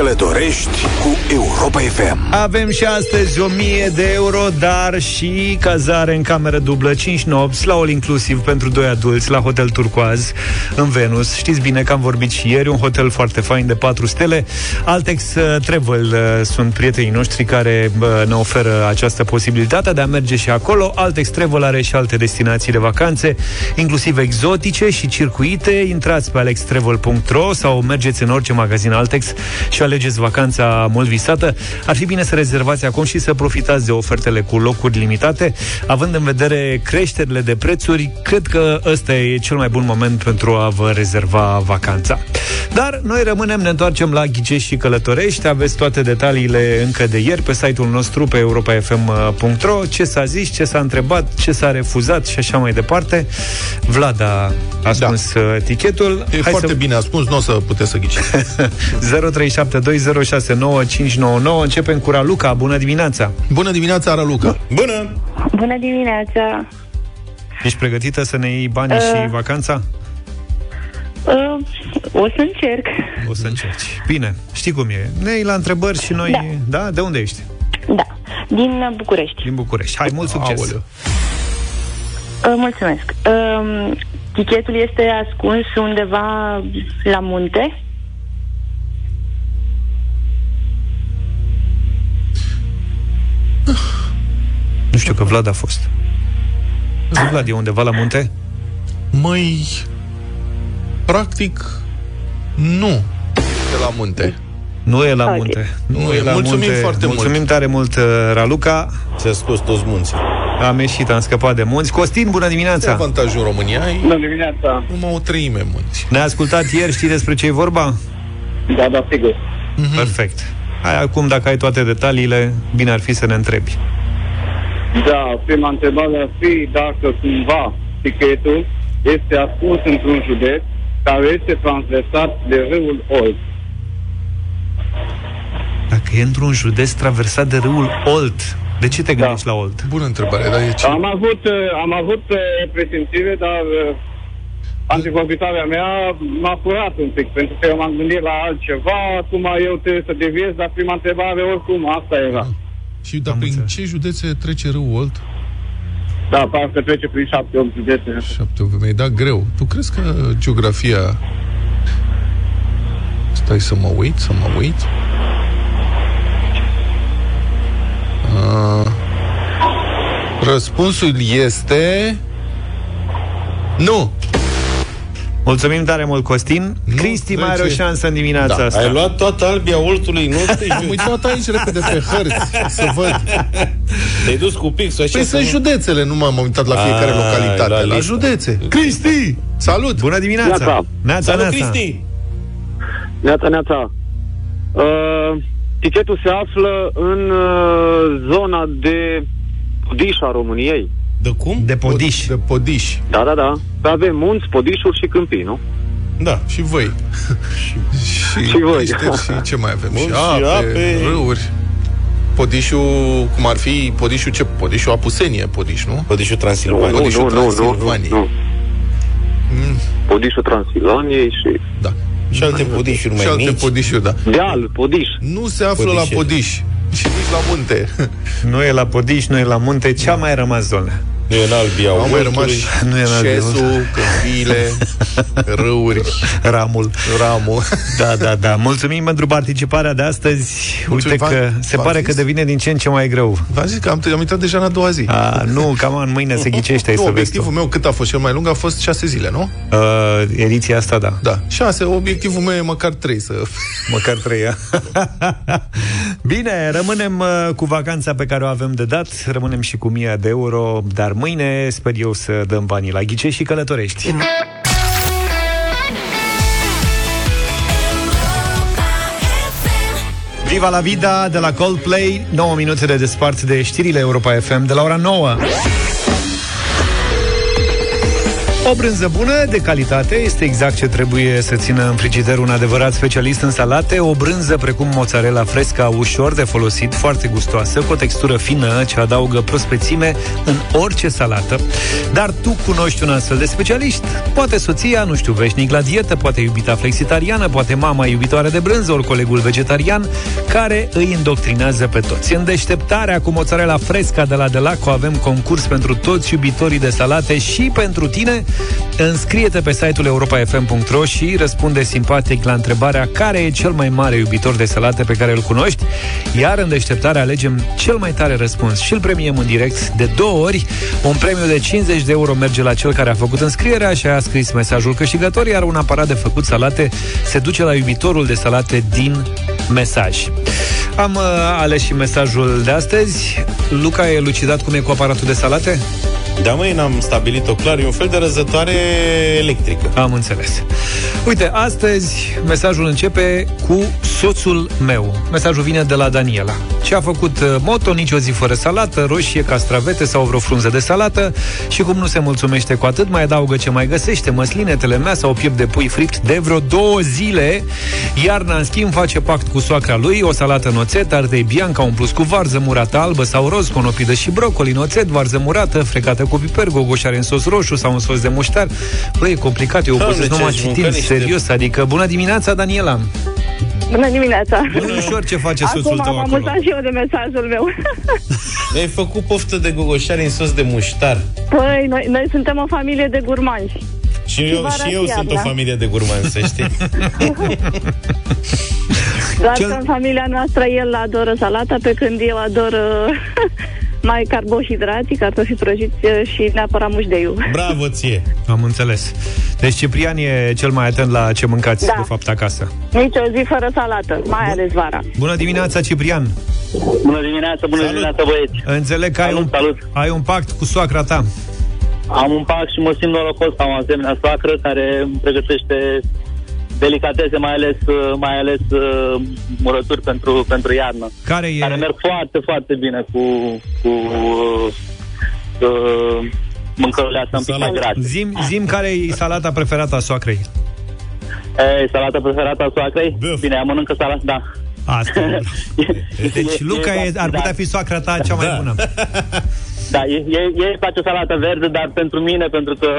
Călătorești cu Europa FM. Avem și astăzi 1000 de euro, dar și cazare în cameră dublă 5 nopți la all inclusiv pentru doi adulți la Hotel Turcoaz în Venus. Știți bine că am vorbit și ieri, un hotel foarte fain de 4 stele. Altex uh, Travel uh, sunt prietenii noștri care uh, ne oferă această posibilitate de a merge și acolo. Altex Travel are și alte destinații de vacanțe, inclusiv exotice și circuite. Intrați pe alextravel.ro sau mergeți în orice magazin Altex și alegeți vacanța mult visată. Ar fi bine să rezervați acum și să profitați de ofertele cu locuri limitate. Având în vedere creșterile de prețuri, cred că ăsta e cel mai bun moment pentru a vă rezerva vacanța. Dar noi rămânem, ne întoarcem la Ghicești și Călătorești. Aveți toate detaliile încă de ieri pe site-ul nostru pe europafm.ro ce s-a zis, ce s-a întrebat, ce s-a refuzat și așa mai departe. Vlad a ascuns da. tichetul. E Hai foarte să... bine ascuns, nu o să puteți să ghiciți. 0372069599 Începem cu Raluca, bună dimineața Bună dimineața, Raluca Bună! Bună dimineața! Ești pregătită să ne iei banii Uh. și vacanța? Uh, o să încerc. O să încerci Bine, știi cum e Ne iei la întrebări și noi... Da, da? De unde ești? Da, din București. Din București Hai, mult succes Aoleu. Uh, mulțumesc. Uh, tichetul este ascuns undeva la munte. Știu că Vlad a fost Zi, Vlad, e undeva la munte? Măi, practic, nu de la munte. Nu e la Ok. munte Nu Nu e e. la Mulțumim munte. foarte mult. Mulțumim tare mult, uh, Raluca Ți-a scos toți munții. Am ieșit, am scăpat de munți Costin, bună Ce dimineața avantajul în România ai Bună dimineața! numai o treime munți. Ne-a ascultat ieri, știi despre ce e vorba? Da, da, sigur. Mm-hmm. Perfect Hai, acum, dacă ai toate detaliile, bine ar fi să ne întrebi Da, prima întrebare ar fi dacă cumva tichetul este ascuns într-un județ care este transversat de râul Olt. Dacă e într-un județ traversat de râul Olt, de ce te gândești la Olt? Bună întrebare, dar e ce? Am avut, uh, am avut uh, presimțire, dar uh, antivorbitoarea mea m-a furat un pic, pentru că eu m-am gândit la altceva, acum eu trebuie să deviez, dar prima întrebare oricum asta era. Și dar Am prin înțeles. ce județe trece râul Olt? Da, parcă trece prin șapte-opt județe. Șapte, mi-ai dat greu. Tu crezi că geografia... Stai să mă uit, să mă uit. Uh, răspunsul este... Nu! Mulțumim tare mult, Costin. Nu Cristi mai are o trece. șansă în dimineața Da, asta. Ai luat toată albia oltului, nu te Am uitat aici repede pe hărți să văd. Te-ai dus cu pixul așa Păi să sunt nu- județele, nu m-am uitat la fiecare Ai, localitate. la La, listă. județe. Cristi! Salut! Bună dimineața! Neața. Neața, Salut, neața. Cristi! Neața, neața. Uh, tichetul se află în uh, zona de Podiș a României. De cum? De Podiș. De Podiș. Da, da, da. Avem munți, podișuri și câmpii, nu? Da. Și voi. și, Și voi. peșteri și ce mai avem? Munți și și ape, ape. râuri. Podișul, cum ar fi Podișul ce? Podișul Apusenie, Podiș, nu? Pădișul Transilvania. Podișul nu, nu, nu, nu, Transilvaniei. nu. Mm, Podișul Transilvaniei și da. Și alte podișuri și mai alte mici. Podișuri, da. deal, Podiș. Nu se află Podișele. la Podiș. Și nici la munte. Nu e la podiș, nu e la munte. Ce a mai rămas, domnule? Nu e în albia Au mai rămas Nu e în Albiol. șesul, câmpiile, râuri, Ramul. ramul. Da, da, da. Mulțumim pentru participarea de astăzi. Mulțumim, Uite că v-am- se v-am pare zis? că devine din ce în ce mai greu. V-am zis că am, am intrat deja în a doua zi. A, nu, cam în mâine se ghicește, ai nu, să vezi obiectivul tu. meu cât a fost cel mai lung a fost șase zile, nu? Uh, ediția asta, da. Da. Șase, obiectivul meu e măcar trei să... Măcar treia. Bine, rămânem uh, cu vacanța pe care o avem de dat, rămânem și cu 1000 de euro, dar mâine. Sper eu să dăm banii la ghice și călătorești. Viva la vida de la Coldplay. 9 minute de despart de știrile Europa FM de la ora 9 o brânză bună, de calitate, este exact ce trebuie să țină în frigider un adevărat specialist în salate. O brânză precum mozzarella fresca, ușor de folosit, foarte gustoasă, cu o textură fină ce adaugă prospețime în orice salată. Dar tu cunoști un astfel de specialist? Poate soția, nu știu, veșnic la dietă, poate iubita flexitariană, poate mama iubitoare de brânză, ori colegul vegetarian, care îi indoctrinează pe toți. În deșteptarea cu mozzarella fresca de la Delaco avem concurs pentru toți iubitorii de salate și pentru tine. Înscrie-te pe site-ul europafm.ro și răspunde simpatic la întrebarea care e cel mai mare iubitor de salate pe care îl cunoști, iar în deșteptare alegem cel mai tare răspuns și îl premiem în direct de două ori. Un premiu de 50 de euro merge la cel care a făcut înscrierea și a scris mesajul câștigător, iar un aparat de făcut salate se duce la iubitorul de salate din mesaj. Am uh, ales și mesajul de astăzi. Luca e elucidat cum e cu aparatul de salate? Da, măi, n-am stabilit-o clar. E un fel de răzătoare electrică. Am înțeles. Uite, astăzi mesajul începe cu soțul meu. Mesajul vine de la Daniela. Ce a făcut uh, moto, nici o zi fără salată, roșie, castravete sau vreo frunză de salată și cum nu se mulțumește cu atât, mai adaugă ce mai găsește, măsline, telemea sau piept de pui fript de vreo două zile. Iarna, în schimb, face pact cu soacra lui, o salată în oțet, ardei bianca umpluți cu varză murată albă sau roz, conopidă și brocoli în oțet, varză murată, frecată cu piper, gogoșare în sos roșu sau în sos de muștar. Băi, e complicat, eu Doamne, pot să nu ce mă aș mânca citim niște- serios, adică bună dimineața, Daniela! Bună dimineața! Nu e ușor ce face soțul Acum tău am acolo. amuzat și eu de mesajul meu. Mi-ai făcut poftă de gogoșare în sos de muștar. Păi, noi, noi suntem o familie de gurmanji. Și eu, vara și eu și sunt o iarna. familie de gurmanzi, să știi. Doar Cel- că în familia noastră el adoră salata, pe când eu ador uh, mai carbohidrații, cartofi prăjiți uh, și neapărat mușdeiul. Bravo ție! Am înțeles. Deci Ciprian e cel mai atent la ce mâncați, Da. de fapt, acasă. Nici o zi fără salată, mai ales vara. Bună dimineața, Ciprian! Bună dimineața, bună Salut. dimineața băieți. Înțeleg că ai Salut, un, salut. ai un pact cu soacra ta. Am un pact și mă simt norocos că am o asemenea soacră care îmi pregătește delicatese, mai ales, uh, mai ales uh, murături pentru, pentru iarnă. Care e... Care merg foarte, foarte bine cu, cu uh, uh, mâncărurile astea un pic mai grase. Zim, zim care e salata preferată a soacrei. E, salata preferată a soacrei? Băf. Bine, ea mănâncă salata, da. Asta. Deci Luca e, ar putea fi soacra ta cea mai Da. bună. Da, ei, ei, ei își face salată verde, dar pentru mine, pentru că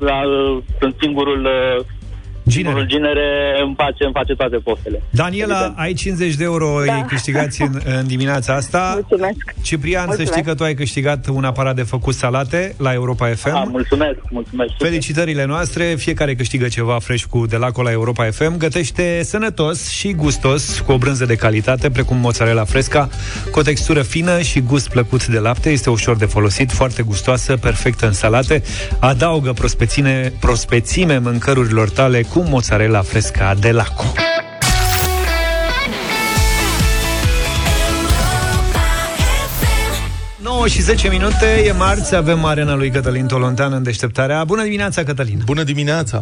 uh, sunt singurul, uh, singurul Ginere. ginere, îmi face, îmi face toate poftele. Daniela, Evident. ai 50 de euro Da. ei câștigați în, în dimineața asta. Mulțumesc! Ciprian, să Mulțumesc. știi că tu ai câștigat un aparat de făcut salate la Europa FM. Ah, mulțumesc, mulțumesc. Felicitările noastre, fiecare câștigă ceva fresh cu de la la Europa FM, gătește sănătos și gustos cu o brânză de calitate, precum mozzarella fresca, cu o textură fină și gust plăcut de lapte, este ușor de folosit, foarte gustoasă, perfectă în salate, adaugă prospeține, prospețime mâncărurilor tale cu mozzarella fresca de Laco. și 10 minute, e marți, avem arena lui Cătălin Tolontean în deșteptarea. Bună dimineața, Cătălin! Bună dimineața!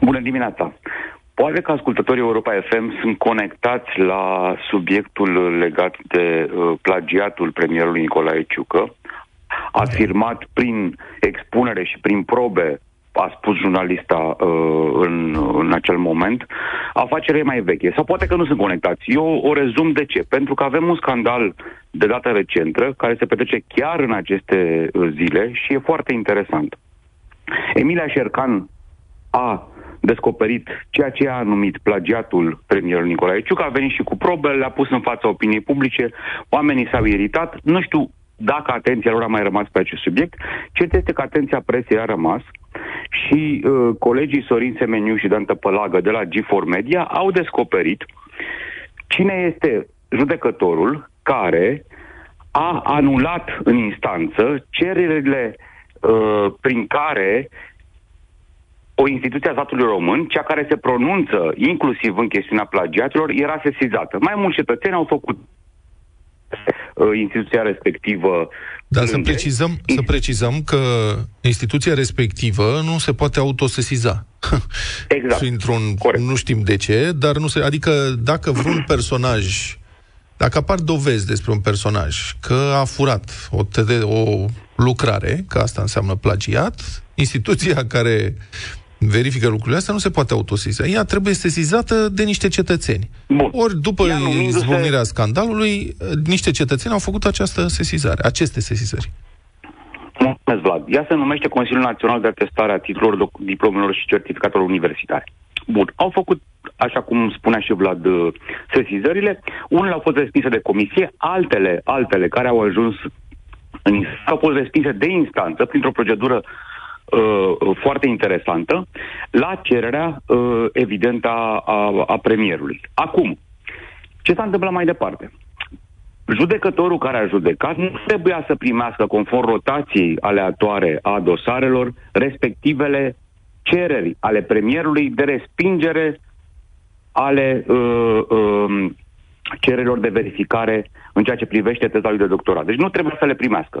Bună dimineața! Poate că ascultătorii Europa FM sunt conectați la subiectul legat de uh, plagiatul premierului Nicolae Ciucă, afirmat prin expunere și prin probe, a spus jurnalista uh, în, în acel moment, afacerea e mai veche. Sau poate că nu sunt conectați. Eu o rezum de ce. Pentru că avem un scandal de dată recentă, care se petrece chiar în aceste uh, zile și e foarte interesant. Emilia Șercan a descoperit ceea ce a numit plagiatul premierului Nicolae Ciucă, a venit și cu probe, le-a pus în fața opiniei publice, oamenii s-au iritat, nu știu dacă atenția lor a mai rămas pe acest subiect, cert este că atenția presei a rămas și uh, colegii Sorin Semeniu și Dan Tăpălagă de la G4 Media au descoperit cine este judecătorul care a anulat în instanță cererile uh, prin care o instituție a statului român, cea care se pronunță inclusiv în chestiunea plagiatelor, era sesizată. Mai mulți cetățeni au făcut uh, instituția respectivă. Dar să plânge. precizăm, să precizăm că instituția respectivă nu se poate autosesiza. Exact. Printr-un, nu știm de ce, dar nu se, adică dacă vreun personaj, dacă apar dovezi despre un personaj că a furat o, TD, o lucrare, că asta înseamnă plagiat, instituția care verifică lucrurile astea nu se poate autosesiza. Ea trebuie sesizată de niște cetățeni. Bun. Ori după Ea numindu-se- izbucnirea scandalului, niște cetățeni au făcut această sesizare, aceste sesizări. Mulțumesc, Vlad. Ea se numește Consiliul Național de Atestare a Titlurilor, doc- Diplomelor și Certificatelor Universitare. Bun. Au făcut, așa cum spunea și Vlad, uh, sesizările. Unele au fost respinse de comisie, altele, altele care au ajuns în instanță, au fost respinse de instanță printr-o procedură uh, foarte interesantă, la cererea, uh, evident, a, a, a premierului. Acum, ce s-a întâmplat mai departe? Judecătorul care a judecat nu trebuia să primească, conform rotației aleatoare a dosarelor, respectivele cereri ale premierului de respingere ale uh, uh, cererilor de verificare în ceea ce privește teza lui de doctorat. Deci nu trebuie să le primească.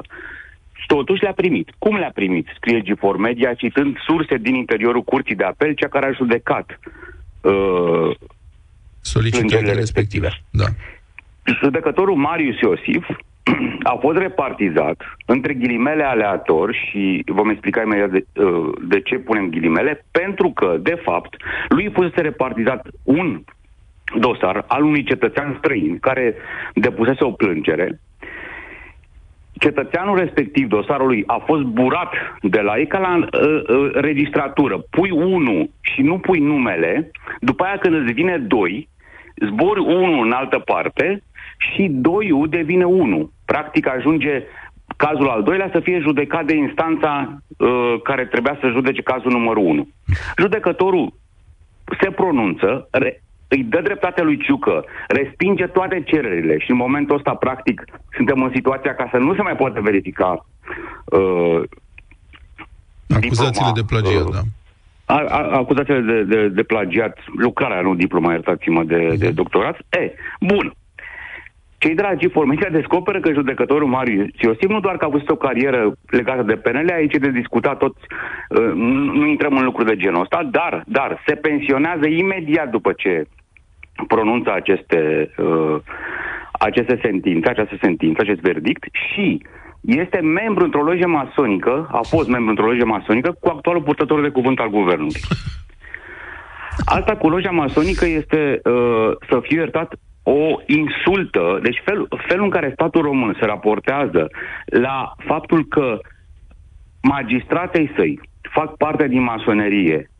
Și totuși le-a primit. Cum le-a primit? Scrie G4 Media, citând surse din interiorul curții de apel, cea care a judecat uh, Solicitările plângerile respective. Da. Judecătorul Marius Iosif a fost repartizat între ghilimele aleator și vom explica imediat de, uh, de ce punem ghilimele, pentru că, de fapt, lui fusese repartizat un dosar al unui cetățean străin care depusese o plângere. Cetățeanul respectiv, dosarul lui, a fost burat de la ei ca la uh, uh, registratură. Pui unul și nu pui numele, după aia când îți vine doi, zbori unul în altă parte și doiul devine unu. Practic ajunge cazul al doilea să fie judecat de instanța uh, care trebuia să judece cazul numărul unu. Judecătorul se pronunță, re, îi dă dreptate lui Ciucă, respinge toate cererile și în momentul ăsta, practic, suntem în situația ca să nu se mai poate verifica uh, Acuzațiile de plagiat, uh, da. a, a, acuzațiile de, de, de plagiat, lucrarea, nu diploma, iertați-mă, de, de doctorat. E, bun. Cei de la G4 descoperă că judecătorul Marius Iosif nu doar că a avut o carieră legată de PNL, aici e de discutat tot, uh, nu nu intrăm în lucruri de genul ăsta, dar, dar se pensionează imediat după ce pronunță aceste, uh, aceste sentințe, această sentință, acest verdict și este membru într-o loge masonică, a fost membru într-o loge masonică cu actualul purtător de cuvânt al guvernului. Asta cu loja masonică este, uh, să fiu iertat, o insultă. Deci felul, felul în care statul român se raportează la faptul că magistratei săi fac parte din masonerie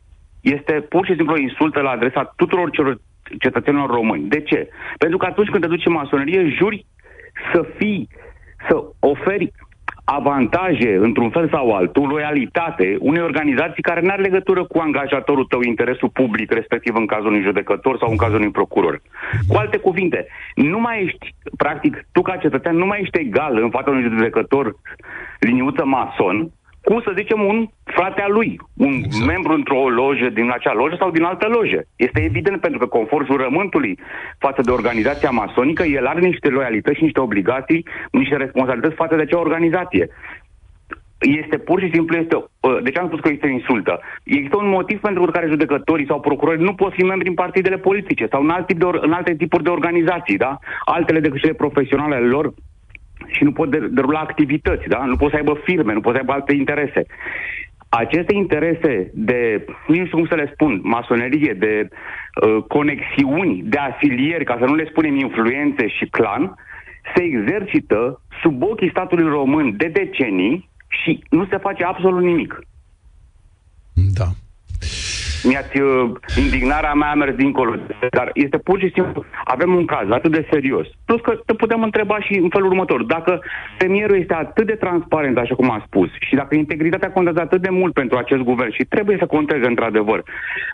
este pur și simplu o insultă la adresa tuturor celor cetățenilor români. De ce? Pentru că atunci când te duci în masonerie, juri să fii, să oferi avantaje, într-un fel sau altul, loialitate unei organizații care nu are legătură cu angajatorul tău, interesul public, respectiv în cazul unui judecător sau în cazul unui procuror. Cu alte cuvinte, nu mai ești, practic, tu ca cetățean, nu mai ești egal în fața unui judecător liniuță mason, cu, să zicem, un frate al lui, un exact. membru într-o lojă din acea lojă sau din altă lojă. Este evident pentru că, conform jurământului față de organizația masonică, el are niște loialități și niște obligații, niște responsabilități față de acea organizație. Este pur și simplu, este, uh, de ce am spus că este o insultă? Există un motiv pentru care judecătorii sau procurorii nu pot fi membri în partidele politice sau în, alt tip de or- în alte tipuri de organizații, da? Altele decât cele profesionale ale lor și nu pot de- derula activități, da? Nu pot să aibă firme, nu pot să aibă alte interese. Aceste interese de, nu știu cum să le spun, masonerie, de uh, conexiuni, de afilieri, ca să nu le spunem influențe și clan, se exercită sub ochii statului român de decenii și nu se face absolut nimic. Da. Mi-ați, uh, indignarea mea a mers dincolo. Dar este pur și simplu, avem un caz atât de serios. Plus că te putem întreba și în felul următor. Dacă premierul este atât de transparent, așa cum a spus, și dacă integritatea contează atât de mult pentru acest guvern și trebuie să conteze într-adevăr,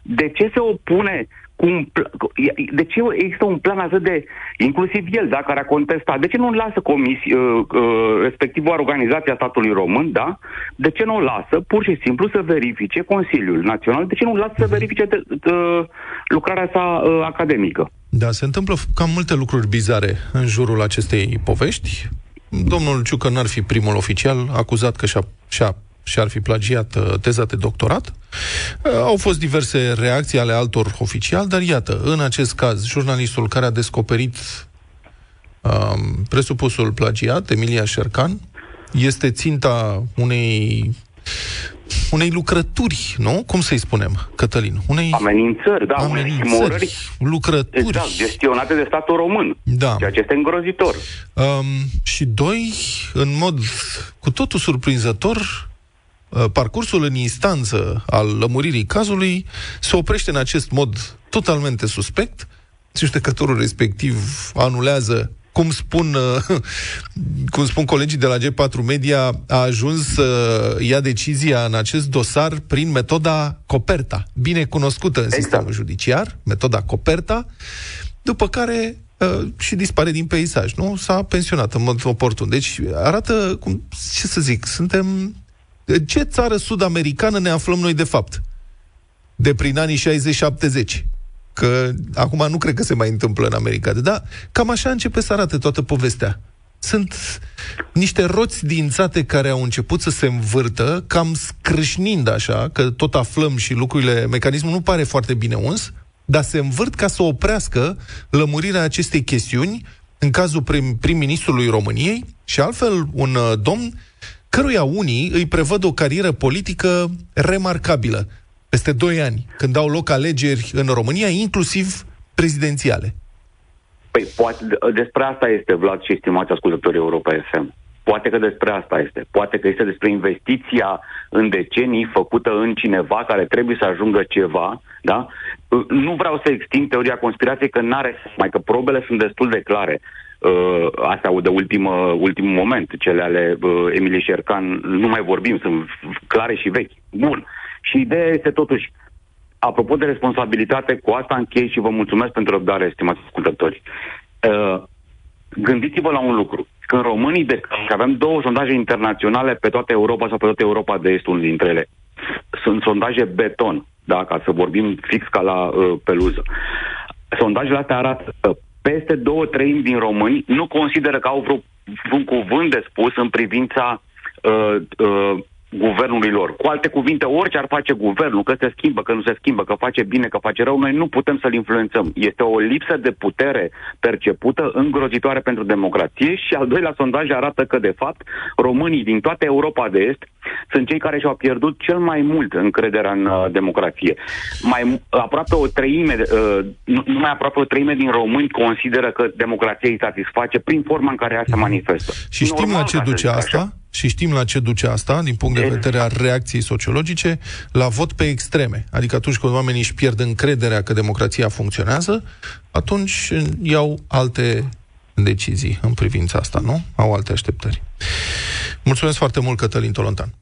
de ce se opune cu un pl- cu- de ce există un plan atât de, inclusiv el, da, care a contestat, de ce nu lasă comisie, uh, uh, respectiv o organizație a statului român, da? De ce nu o lasă pur și simplu să verifice Consiliul Național, de ce nu lasă să verifice de, de, lucrarea sa uh, academică? Da, se întâmplă f- cam multe lucruri bizare în jurul acestei povești. Domnul Ciucă n-ar fi primul oficial acuzat că și-a, și-a, și-ar fi plagiat uh, teza de doctorat. Uh, Au fost diverse reacții ale altor oficiali, dar iată, în acest caz, jurnalistul care a descoperit um, presupusul plagiat, Emilia Șercan, este ținta unei unei lucrături, nu? Cum să-i spunem, Cătălin? Unei Amenințări, da, unei amenințări, simurări lucrături. exact, gestionate de statul român, Da. ceea ce este îngrozitor. Um, și doi, în mod cu totul surprinzător, uh, parcursul în instanță al lămuririi cazului se oprește în acest mod totalmente suspect. Judecătorul respectiv anulează cum spun, uh, cum spun colegii de la G4 Media, a ajuns să ia decizia în acest dosar prin metoda Coperta, bine cunoscută în sistemul judiciar, metoda Coperta, după care uh, și dispare din peisaj, nu? S-a pensionat în mod oportun. Deci arată, cum, ce să zic, suntem... Ce țară sud-americană ne aflăm noi de fapt? De prin anii 60-70. Că acum nu cred că se mai întâmplă în America. Dar cam așa începe să arate toată povestea. Sunt niște roți dințate care au început să se învârtă, cam scrâșnind așa, că tot aflăm și lucrurile, mecanismul nu pare foarte bine uns, dar se învârt ca să oprească lămurirea acestei chestiuni în cazul prim- prim-ministrului României și altfel un uh, domn căruia unii îi prevăd o carieră politică remarcabilă peste 2 ani, când au loc alegeri în România, inclusiv prezidențiale. Păi poate despre asta este, Vlad și estimați ascultătorii Europa FM. Poate că despre asta este. Poate că este despre investiția în decenii făcută în cineva care trebuie să ajungă ceva, da? Nu vreau să extind teoria conspirației că n-are, mai că probele sunt destul de clare. Uh, astea de ultimă, ultimul moment, cele ale uh, Emilie Șercan, nu mai vorbim, sunt clare și vechi. Bun. Și ideea este totuși, apropo de responsabilitate, cu asta închei și vă mulțumesc pentru răbdare, estimați ascultători. Uh, gândiți-vă la un lucru. Când românii, de, că avem două sondaje internaționale pe toată Europa sau pe toată Europa de Est, unul dintre ele, sunt sondaje beton, da, ca să vorbim fix ca la uh, peluză. Sondajele astea arată că peste două treimi din români nu consideră că au vreo, un cuvânt de spus în privința uh, uh, guvernului lor. Cu alte cuvinte, orice ar face guvernul, că se schimbă, că nu se schimbă, că face bine, că face rău, noi nu putem să-l influențăm. Este o lipsă de putere percepută îngrozitoare pentru democrație și al doilea sondaj arată că, de fapt, românii din toată Europa de Est sunt cei care și-au pierdut cel mai mult încrederea în uh, democrație. Mai aproape o treime, uh, nu, numai aproape o treime din români consideră că democrația îi satisface prin forma în care ea se manifestă. Și știm la ce ca să duce zic asta? așa. Și știm la ce duce asta, din punct de vedere al reacției sociologice, la vot pe extreme. Adică atunci când oamenii își pierd încrederea că democrația funcționează, atunci iau alte decizii în privința asta, nu? Au alte așteptări. Mulțumesc foarte mult, Cătălin Tolontan.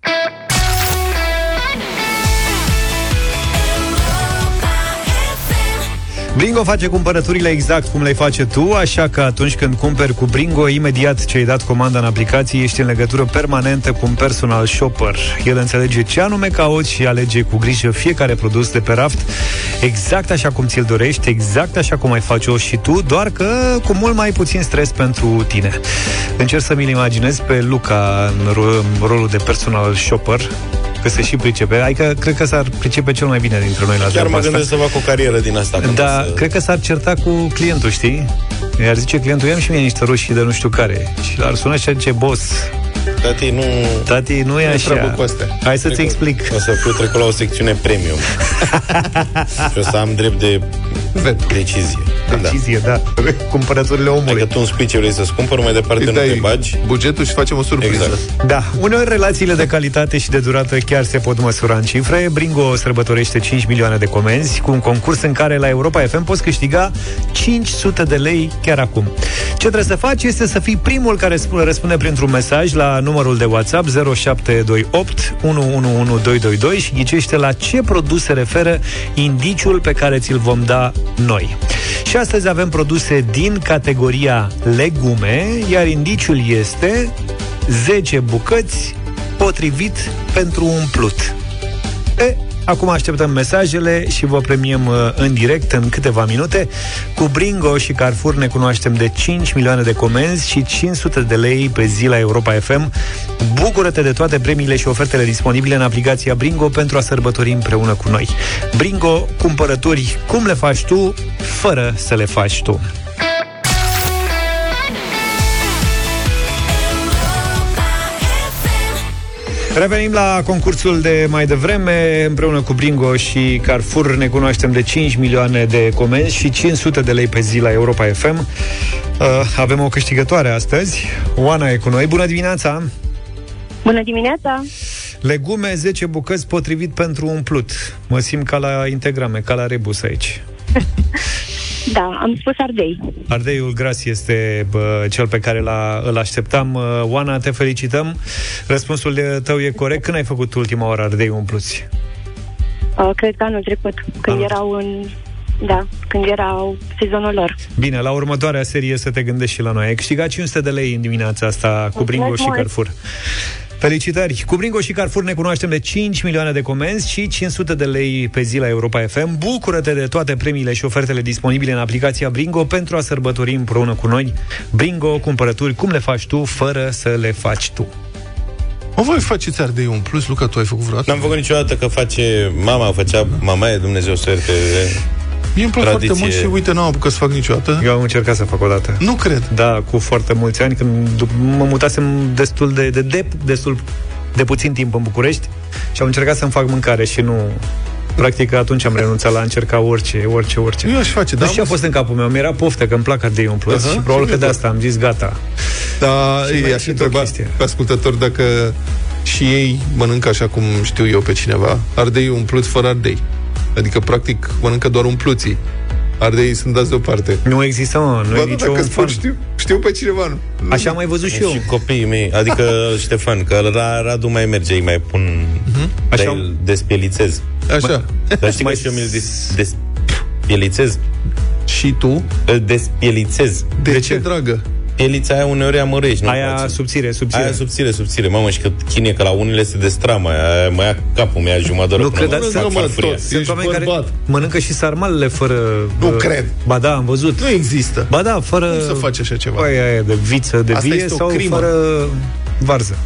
Bringo face cumpărăturile exact cum le face tu, așa că atunci când cumperi cu Bringo, imediat ce ai dat comanda în aplicație, ești în legătură permanentă cu un personal shopper. El înțelege ce anume cauți și alege cu grijă fiecare produs de pe raft, exact așa cum ți-l dorești, exact așa cum ai face-o și tu, doar că cu mult mai puțin stres pentru tine. Încerc să-mi imaginez pe Luca în ro- în rolul de personal shopper, că se și pricepe. Adică cred că s-ar pricepe cel mai bine dintre noi la Chiar treaba mă asta. gândesc să fac o carieră din asta. când Da, o să... cred că s-ar certa cu clientul, știi? Iar zice clientul, ia și mie niște roșii de nu știu care. Și l-ar suna și ar zice, boss, Tati, nu... tati, nu e Nu treabă așa. cu astea. Hai să-ți Cred că explic. O să fiu trecut la o secțiune premium. și o să am drept de decizie. decizie, da. Cumpărăturile omului. Dacă tu îmi spui ce vrei să-ți cumpăr, mai departe nu te bagi. bugetul și facem o surpriză. Exact. Da, uneori relațiile de calitate și de durată chiar se pot măsura în cifre. Bringo sărbătorește 5 milioane de comenzi cu un concurs în care la Europa FM poți câștiga 500 de lei chiar acum. Ce trebuie să faci este să fii primul care sp- răspunde printr-un mesaj la numărul de WhatsApp 0728 111222 și ghicește la ce produs se referă indiciul pe care ți-l vom da noi. Și astăzi avem produse din categoria legume, iar indiciul este 10 bucăți potrivit pentru umplut. E, acum așteptăm mesajele și vă premiem uh, în direct în câteva minute. Cu Bringo și Carrefour ne cunoaștem de 5 milioane de comenzi și 500 de lei pe zi la Europa FM. Bucură-te de toate premiile și ofertele disponibile în aplicația Bringo pentru a sărbători împreună cu noi. Bringo, cumpărături cum le faci tu, fără să le faci tu. Revenim la concursul de mai devreme, împreună cu Bringo și Carrefour ne cunoaștem de 5 milioane de comenzi și 500 de lei pe zi la Europa FM. Uh, avem o câștigătoare astăzi. Oana e cu noi. Bună dimineața! Bună dimineața! Legume, 10 bucăți potrivit pentru umplut. Mă simt ca la integrame, ca la rebus aici. Da, am spus ardei. Ardeiul gras este bă, cel pe care l-a, îl așteptam. Uh, Oana, te felicităm. Răspunsul tău e corect. Când ai făcut ultima oară ardei umpluți? Uh, cred că anul trecut, când erau în... Da, când erau sezonul lor. Bine, la următoarea serie să te gândești și la noi. Ai câștigat 500 de lei în dimineața asta cu Bringo și mult. Carrefour. Felicitări! Cu Bringo și Carrefour ne cunoaștem de 5 milioane de comenzi și 500 de lei pe zi la Europa FM. Bucură-te de toate premiile și ofertele disponibile în aplicația Bringo pentru a sărbători împreună cu noi. Bringo, cumpărături, cum le faci tu, fără să le faci tu. O, voi faceți ardei un plus, Luca, tu ai făcut vreodată? N-am făcut niciodată că face... Mama făcea... Mama e Dumnezeu să o ierte. Mie îmi plac foarte Tradiție. mult și uite, n-am apucat să fac niciodată. Eu am încercat să fac o dată. Nu cred. Da, cu foarte mulți ani, când dup- mă mutasem destul de, de, de destul de puțin timp în București și am încercat să-mi fac mâncare și nu... Practic atunci am renunțat la a încerca orice, orice, orice. Eu aș face, Nu da, știu ce a mă- fost în capul meu, mi-era poftă că îmi plac ardei umpluți Aha, și probabil și că de mie asta am zis gata. Da, Și mai ei, e aș și întreba o chestie. pe ascultători dacă și ei mănâncă așa cum știu eu pe cineva, ardei umpluți fără ardei. Adică, practic, mănâncă doar umpluții. Ardeii sunt dați deoparte. Nu există, mă, nu Bă, e da, nicio dacă fan. spun, știu, știu pe cineva, nu. Așa am mai văzut și eu. Și copiii mei, adică Ștefan, că la Radu mai merge, îi mai pun... Așa- Așa îl despielițez. Așa. Dar știi că și eu mi-l des, despielițez? Și tu? Îl despielițez. De, de ce, dragă? Pielița aia uneori amărești, nu Aia place. subțire, subțire. Aia subțire, subțire. Mamă, și că chinie, că la unele se destramă. Aia mă ia capul, mi-a jumătate de oră Nu până cred, mă dar fac sunt, farfuria. sunt oameni care mănâncă și sarmalele fără... Nu uh, cred. Ba da, am văzut. Nu există. Ba da, fără... Cum să faci așa ceva? Aia, aia de viță, de Asta vie este o sau crimă. fără varză.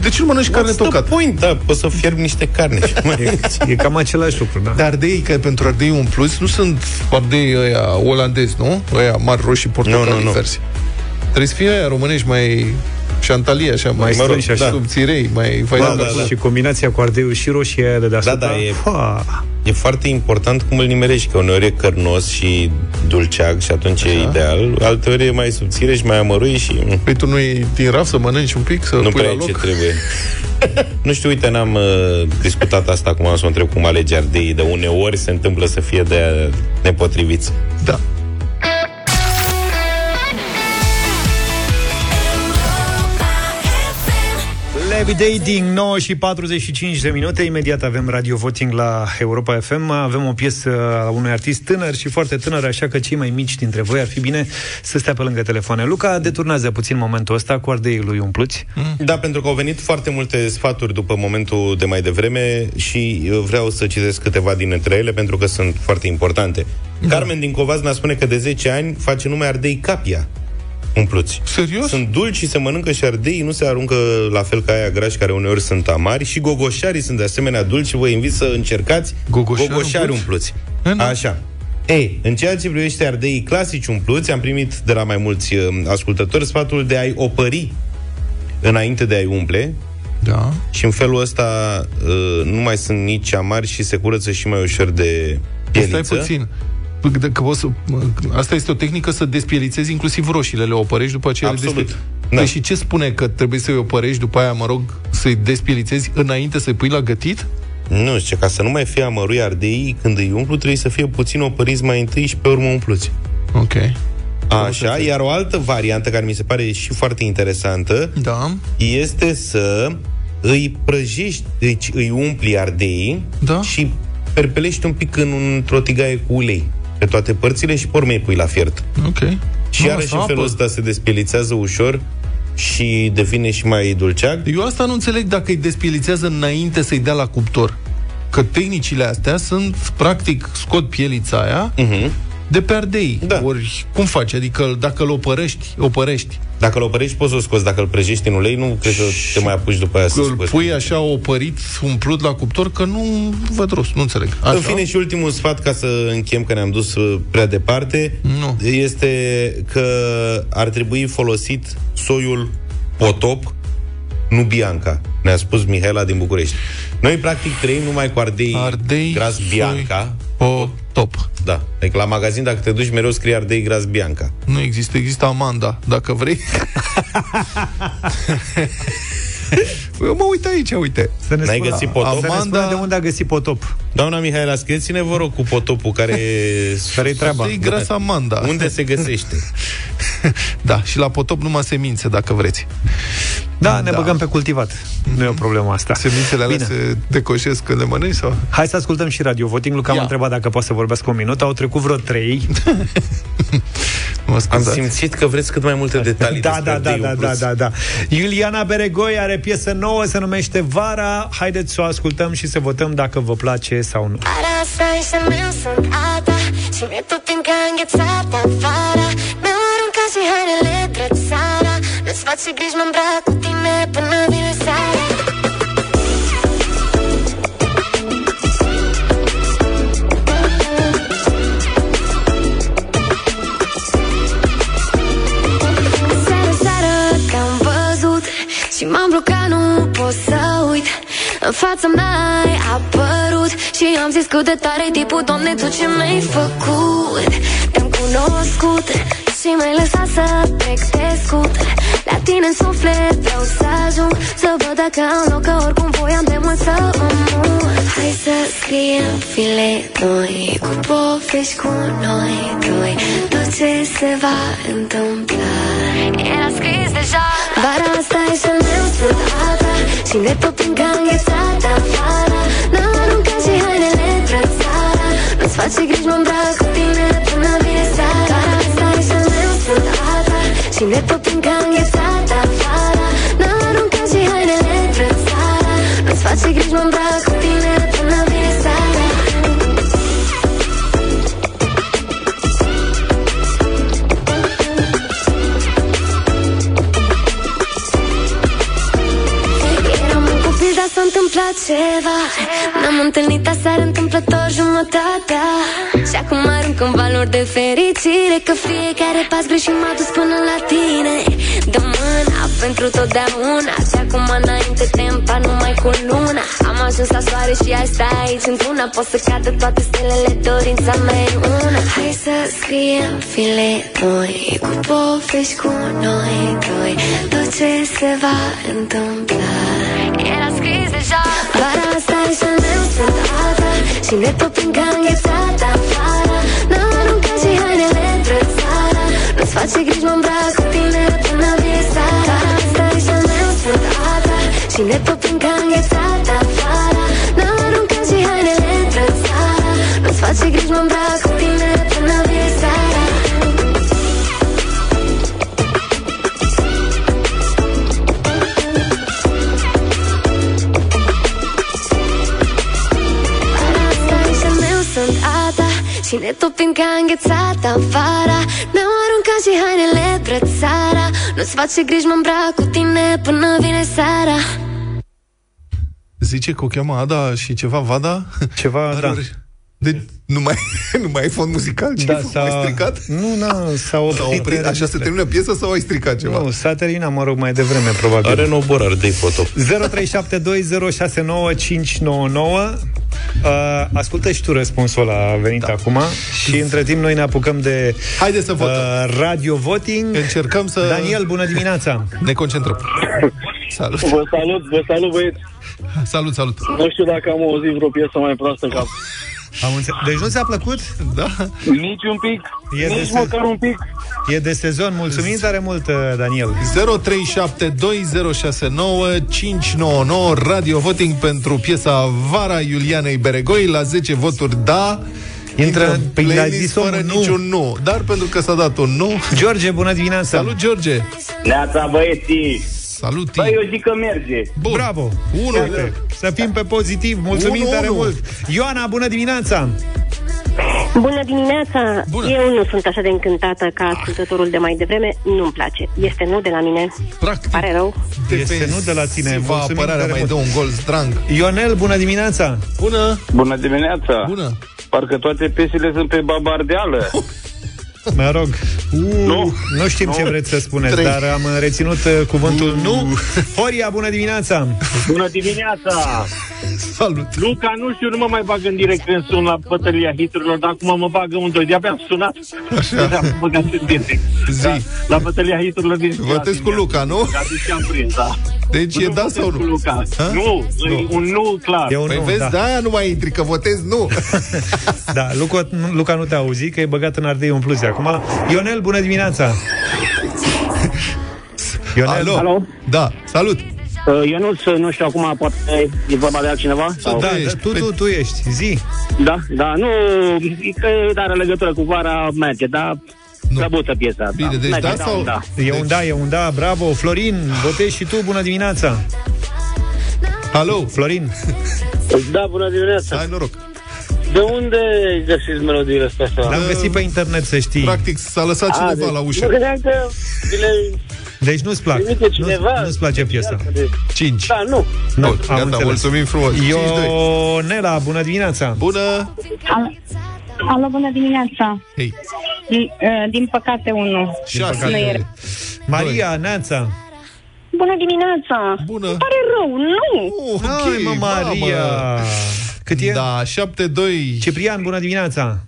De ce nu mănânci carne What's the tocată? point? Da, poți să fierbi niște carne. și mai- E cam același lucru, da? Dar ardei, că pentru ardei umpluți, nu sunt ardei ăia olandezi, nu? Ăia mari, roșii, portocalii, Nu, nu, nu. verzi. Trebuie să fie aia românești mai șantalie, așa, mai, Mai mă rog, strânși, așa. subțirei, mai vai Da, da, da, da. Și combinația cu ardeiul și roșie aia de deasupra. Da, da, e- Fa! E foarte important cum îl nimerești, că uneori e cărnos și dulceag și atunci e ideal, alteori e mai subțire și mai amărui și mm, Păi tu nu e din raf să mănănânci un pic, să nu pui prea la e loc? ce trebuie. nu știu, uite, n-am uh, discutat asta acum, am să o întreb cum alegi ardei, de uneori se întâmplă să fie de nepotriviți. Da. Levitating, 9 și 45 de minute. Imediat avem radio voting la Europa FM Avem o piesă a unui artist tânăr și foarte tânăr Așa că cei mai mici dintre voi ar fi bine Să stea pe lângă telefoane. Luca, deturnează puțin momentul ăsta Cu ardeii lui umpluți. Da, pentru că au venit foarte multe sfaturi după momentul de mai devreme și eu vreau să citesc câteva dintre ele pentru că sunt foarte importante. Da. Carmen din Covazna spune că de 10 ani face numai ardei capia umpluți. Serios? Sunt dulci și se mănâncă și ardei, nu se aruncă la fel ca aia grași care uneori sunt amari și gogoșarii sunt de asemenea dulci și vă invit să încercați Gogoșari gogoșari umpluți? umpluți. Așa. Ei, în ceea ce privește ardeii clasici umpluți, am primit de la mai mulți uh, ascultători sfatul de a-i opări înainte de a-i umple Da. și în felul ăsta uh, nu mai sunt nici amari și se curăță și mai ușor de Stai pieliță. puțin. Că, că poți să, asta este o tehnică să despielițezi inclusiv roșiile, le opărești după aceea le Absolut. despieli. Da. Păi și ce spune că trebuie să-i opărești după aia, mă rog, să-i despielițezi înainte să-i pui la gătit? Nu, zice, ca să nu mai fie amărui ardei, când îi umplu, trebuie să fie puțin opăriți mai întâi și pe urmă umpluți. Ok. Așa, iar o altă variantă care mi se pare și foarte interesantă da. este să îi prăjești, deci îi umpli ardei da. și perpelești un pic în, într-o tigaie cu ulei pe toate părțile și pe urmă îi pui la fiert. Ok. Și Nu, iarăși asta în felul apă. ăsta se despielițează ușor și devine și mai dulceag. Eu asta nu înțeleg dacă îi despielițează înainte să-i dea la cuptor. Că tehnicile astea sunt, practic, scot pielița aia uh-huh. De pe ardei. Da. Ori cum faci? Adică dacă îl opărești, opărești. Dacă îl opărești, poți să o scoți. Dacă îl prăjești în ulei, nu cred că te mai apuci după aia să Îl scoți. pui așa opărit, umplut la cuptor, că nu văd rost, nu înțeleg. Așa? În fine, și ultimul sfat, ca să închem că ne-am dus uh, prea departe, nu. este că ar trebui folosit soiul potop, nu Bianca. Ne-a spus Mihaela din București. Noi, practic, trăim numai cu ardei, ardei gras Bianca. O top. Da. Adică la magazin, dacă te duci, mereu scrie ardei gras Bianca. Nu există, există Amanda, dacă vrei. Eu mă uit aici, uite. Să ne N-ai spună- găsit potop? Să ne spună de unde a găsit potop. Doamna Mihaela, scrieți-ne, vă rog, cu potopul care... Care-i treaba? E gras Amanda. Unde se găsește? Da, și la potop numai semințe, dacă vreți. Da, ne băgăm pe cultivat. Nu e o problemă asta. Semințele alea Bine. se decoșesc când le mănânci? Sau? Hai să ascultăm și radio voting. Luca m-a întrebat dacă poate să vorbească un minut. Au trecut vreo trei. Am simțit că vreți cât mai multe detalii Da, despre da, da, ardei da, da, umpluți. da, da. Iuliana Beregoi are piesă nouă, se numește Vara. Haideți să o ascultăm și să votăm dacă vă place sau nu. Para asta e să meu sunt a ta Și mi-e tot încă înghețată afară Mi-au aruncat și hainele drept seara Nu-ți face griji, mă îmbrac cu tine până vine seara Și m-am blocat, nu pot să uit. În fața mea ai apărut. Și am zis cât de tare tipul Doamne, tu ce mi-ai făcut? Te-am cunoscut Și m-ai lăsat să trec de scut La tine în suflet vreau să ajung Să văd dacă am loc, că oricum voiam de mult să mă mut Hai să scriem file noi Cu povești cu noi doi. Tot ce se va întâmpla. Era scris deja Vara asta e și meu sunt a ta Și ne tot încă înghețată afară N-am aruncat și hainele trățara Nu-ți face griji, mă îmbrac cu tine până vine seara. Vara asta e și meu sunt a ta Și ne tot încă înghețată afară N-am aruncat și hainele trățara Nu-ți face griji, mă îmbrac cu întâmplat ceva. Ne-am întâlnit aseară întâmplător jumătatea. Și acum arunc în valori de fericire Că fiecare pas greșit m-a dus până la tine. Dă mâna pentru totdeauna De acum înainte tempa numai cu luna. Am ajuns la soare și asta aici într-una Pot să cadă toate stelele, dorința mea e una. Hai să scriem file noi Cu povești cu noi doi. Tot ce se va întâmpla. Era scris deja. Vara asta e și meu sunt a ta Și ne tot încă înghețată afară. N-am aruncat și hainele trățara Nu-ți face griji, mă îmbrac cu tine până vine seara Vara asta e și meu sunt a ta Și ne tot încă înghețată afară. N-am aruncat și hainele trățara Nu-ți face griji, mă îmbrac ta Și ne topim ca înghețată afară Ne-am aruncat și hainele brățara Nu-ți face griji, mă îmbrac cu tine până vine seara Zice că o cheamă Ada și ceva Vada? Ceva, da. Deci nu mai, nu mai ai fond muzical? Ce Da, da, s-a- s-a stricat? Nu, nu, s-a oprit. S-a oprit? Așa se înregistrarea. termină piesa sau ai stricat ceva? Nu, s-a terminat, mă rog, mai devreme, probabil. Are nou borar, dă-i foto. 0372069599 uh, Ascultă și tu răspunsul ăla a venit da. acum Și între timp noi ne apucăm de Haide să votăm. uh, Radio Voting Încercăm să... Daniel, bună dimineața Ne concentrăm. Salut. Vă salut, vă salut băieți. Salut, salut. Nu știu dacă am auzit vreo piesă mai proastă ca... Am înțe- Deci nu ți-a plăcut? Da. Nici un pic, E de nici se- măcar un pic. E de sezon, mulțumim tare mult, uh, Daniel 0372069599 Radio Voting pentru piesa Vara Iulianei Beregoi la 10 voturi da Intră în pe playlist zis fără omul nu. niciun nu Dar pentru că s-a dat un nu George, bună dimineața Salut George Neața băieții! Salut Băi, eu zic că merge. Bun. Bravo! Unu. Iată, Să fim pe pozitiv, mulțumim Unu, tare unu. mult Ioana, bună dimineața Bună dimineața! Bună. Eu nu sunt așa de încântată ca ascultătorul de mai devreme. Nu-mi place. Este nu de la mine. Practic Pare rău. Este nu de la tine, Defensiva mulțumim apărarea tare mai mult. dă un gol strang Ionel, bună dimineața Bună Bună dimineața! Bună Parcă toate piesele sunt pe babardeală. Mă rog, Nu. nu știm ce vreți să spuneți, Trei. dar am reținut uh, cuvântul nu. Horia, bună dimineața! Bună dimineața! Salut Luca, nu știu, nu mă mai bag în direct când sun la bătălia hiturilor, dar acum mă bagă un doi. De-abia am sunat. Așa. Am băgat în direct. Zi. Da, la bătălia hiturilor din Votez cu Luca, nu? Ca și am prins, da. Deci e Nu da votez sau cu nu? Luca. Ha? Nu, e un nu clar. E un Păi nu, vezi, da. de-aia nu mai intri, că votez nu da Luca, nu, Luca nu te auzi, că e băgat în ardei umpluți acum. Ionel, bună dimineața! Ionel, Alo. Alo? Da, salut Uh, Eu nu, nu știu acum, poate e vorba de altcineva? Sau? da, ești da, tu, pe- tu, tu ești, zi. Da, da, nu, e că are legătură cu vara, merge, dar Nu. slăbuță piesa. Bine, deci merge, da sau- Da. E un da, e un da, bravo. Florin, votezi și tu, bună dimineața. Alo Florin, da, bună dimineața. Hai noroc De unde găsiți melodiile astea? l-am găsit pe internet, să știi. Practic s-a lăsat A, cineva deci, la Mă ușă gândeam că vi le Deci nu-ți plac. trimite cineva. Nu, nu-ți place piesa. 5 Da, nu. Nu, Bun, am gata, înțeles. mulțumim frumos 5-2 Ionela, bună dimineața. Bună Alo, alo bună dimineața. Hei, Din, uh, din păcate, unul. șase Nu e. Maria, Neața. Bună dimineața! Bună. Îmi pare rău, nu! Uh, Hai, mă, Maria. mamă. Cât e? Da, 7-2 Ciprian, bună dimineața.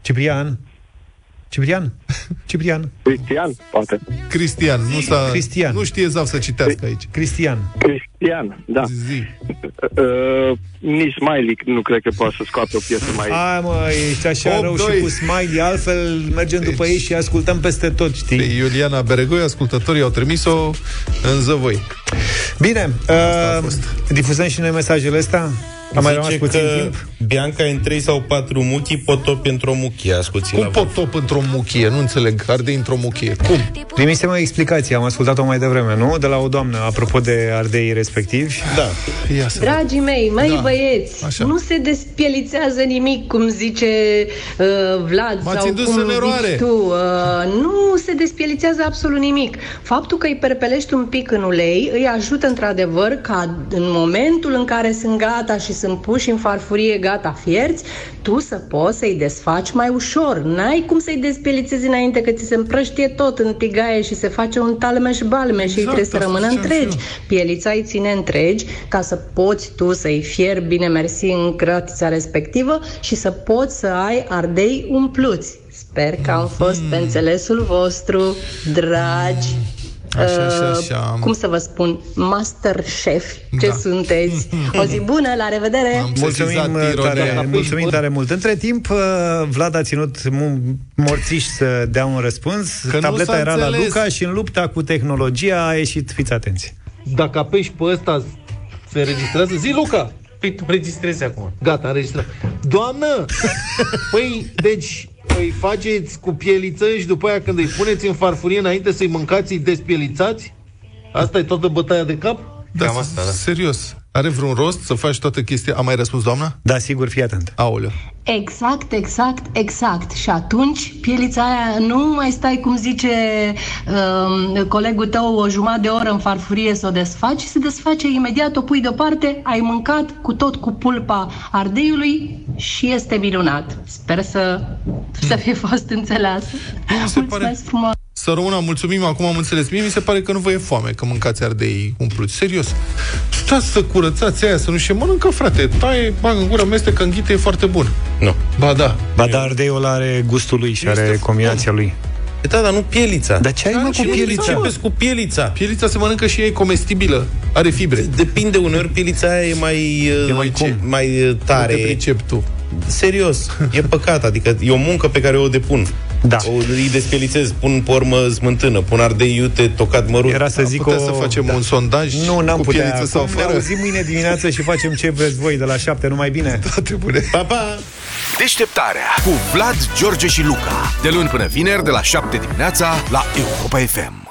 Ciprian. Ciprian? Ciprian. Cristian, poate. Cristian, nu, s-a, Cristian. nu știe Zav să citească aici Cristian. Cristian, da. Zi Uh, nici Smiley nu cred că poate să scoată o piesă mai... Hai mă, ești așa 8-2. rău și cu smiley Altfel mergem după ei și ascultăm peste tot, Pe știi? Iuliana Beregoi, ascultătorii au trimis-o în zăvoi Bine, a uh, fost. difuzăm și noi mesajele astea Am mai rămas Zice puțin că timp Bianca în 3 sau 4 muchii, potop într-o muchie. Asculți Cum la pot top într-o muchie? Nu înțeleg, ardei într-o muchie Cum? Primisem o explicație, am ascultat-o mai devreme, nu? De la o doamnă, apropo de ardei respectivi Da. Ia să Dragii mei, măi Da. da. băieți, Așa. nu se despielițează nimic, cum zice uh, Vlad M-ați sau indus cum în eroare. zici tu. Uh, nu se despielițează absolut nimic. Faptul că îi perpelești un pic în ulei îi ajută într-adevăr ca în momentul în care sunt gata și sunt puși în farfurie gata fierți, tu să poți să-i desfaci mai ușor. N-ai cum să-i despielițezi înainte că ți se împrăștie tot în tigaie și se face un talmeș-balme și ei trebuie să asta rămână ziceam și întregi. Pielița îi ține întregi ca să poți tu să-i fierbi bine mersi în cratița respectivă și să poți să ai ardei umpluți. Sper că am fost pe înțelesul vostru, dragi. Așa, așa, uh, așa. Cum să vă spun? Master chef. Ce Da. sunteți? O zi bună, la revedere! Am Mulțumim sesizat ironia. tare, mulțumim tare mult. Între timp, uh, Vlad a ținut mu- morțiș să dea un răspuns. Că nu Tableta s-a era la înțeles. Luca și în lupta cu tehnologia a ieșit, fiți atenți. Dacă apeși pe ăsta se înregistrează Zi, Luca! Păi tu registrezi acum. Gata, înregistrat Doamnă! Păi, deci îi faceți cu pieliță și după aia când îi puneți în farfurie înainte să-i mâncați, îi despielițați? Asta e toată bătaia de cap? Da, Cam asta, da. Serios. Are vreun rost să faci toată chestia? A mai răspuns doamna? Da, sigur, fii atent. Aoleu. Exact, exact, exact. Și atunci pielița aia nu mai stai, cum zice um, colegul tău, o jumătate de oră în farfurie să o desfaci, se desface imediat, o pui deoparte, ai mâncat cu tot cu pulpa ardeiului și este minunat. Sper să, să fie fost înțeleasă. Mulțumesc frumos! Să rămână, mulțumim, acum am înțeles. Mie mi se pare că nu vă e foame că mâncați ardei umpluți. Serios. Stați să curățați aia, să nu și mănâncă, frate. Taie, bag în gură, mestecă în ghite, e foarte bun. Nu. Ba da. Ba da, ardeiul are gustul lui și are combinația lui. Da, dar nu pielița. Dar ce ai, mă, și cu nu pielița? începeți cu pielița. Pielița se mănâncă și ea e comestibilă. Are fibre. Depinde, uneori pielița aia e mai, E mai ce? cum? mai uh, tare. Nu te pricep tu. Serios, e păcat, adică e o muncă pe care o depun. Da. O, îi despielițez, pun pe urmă smântână, pun ardei iute, tocat mărunt. Era să zic Putem o... să facem un sondaj Nu, n-am cu putea. pieliță sau Acum Ne fără? auzim mâine dimineață și facem ce vreți voi de la șapte, numai bine. Toate bune. Pa, pa! Deșteptarea cu Vlad, George și Luca. De luni până vineri, de la 7 dimineața, la Europa FM.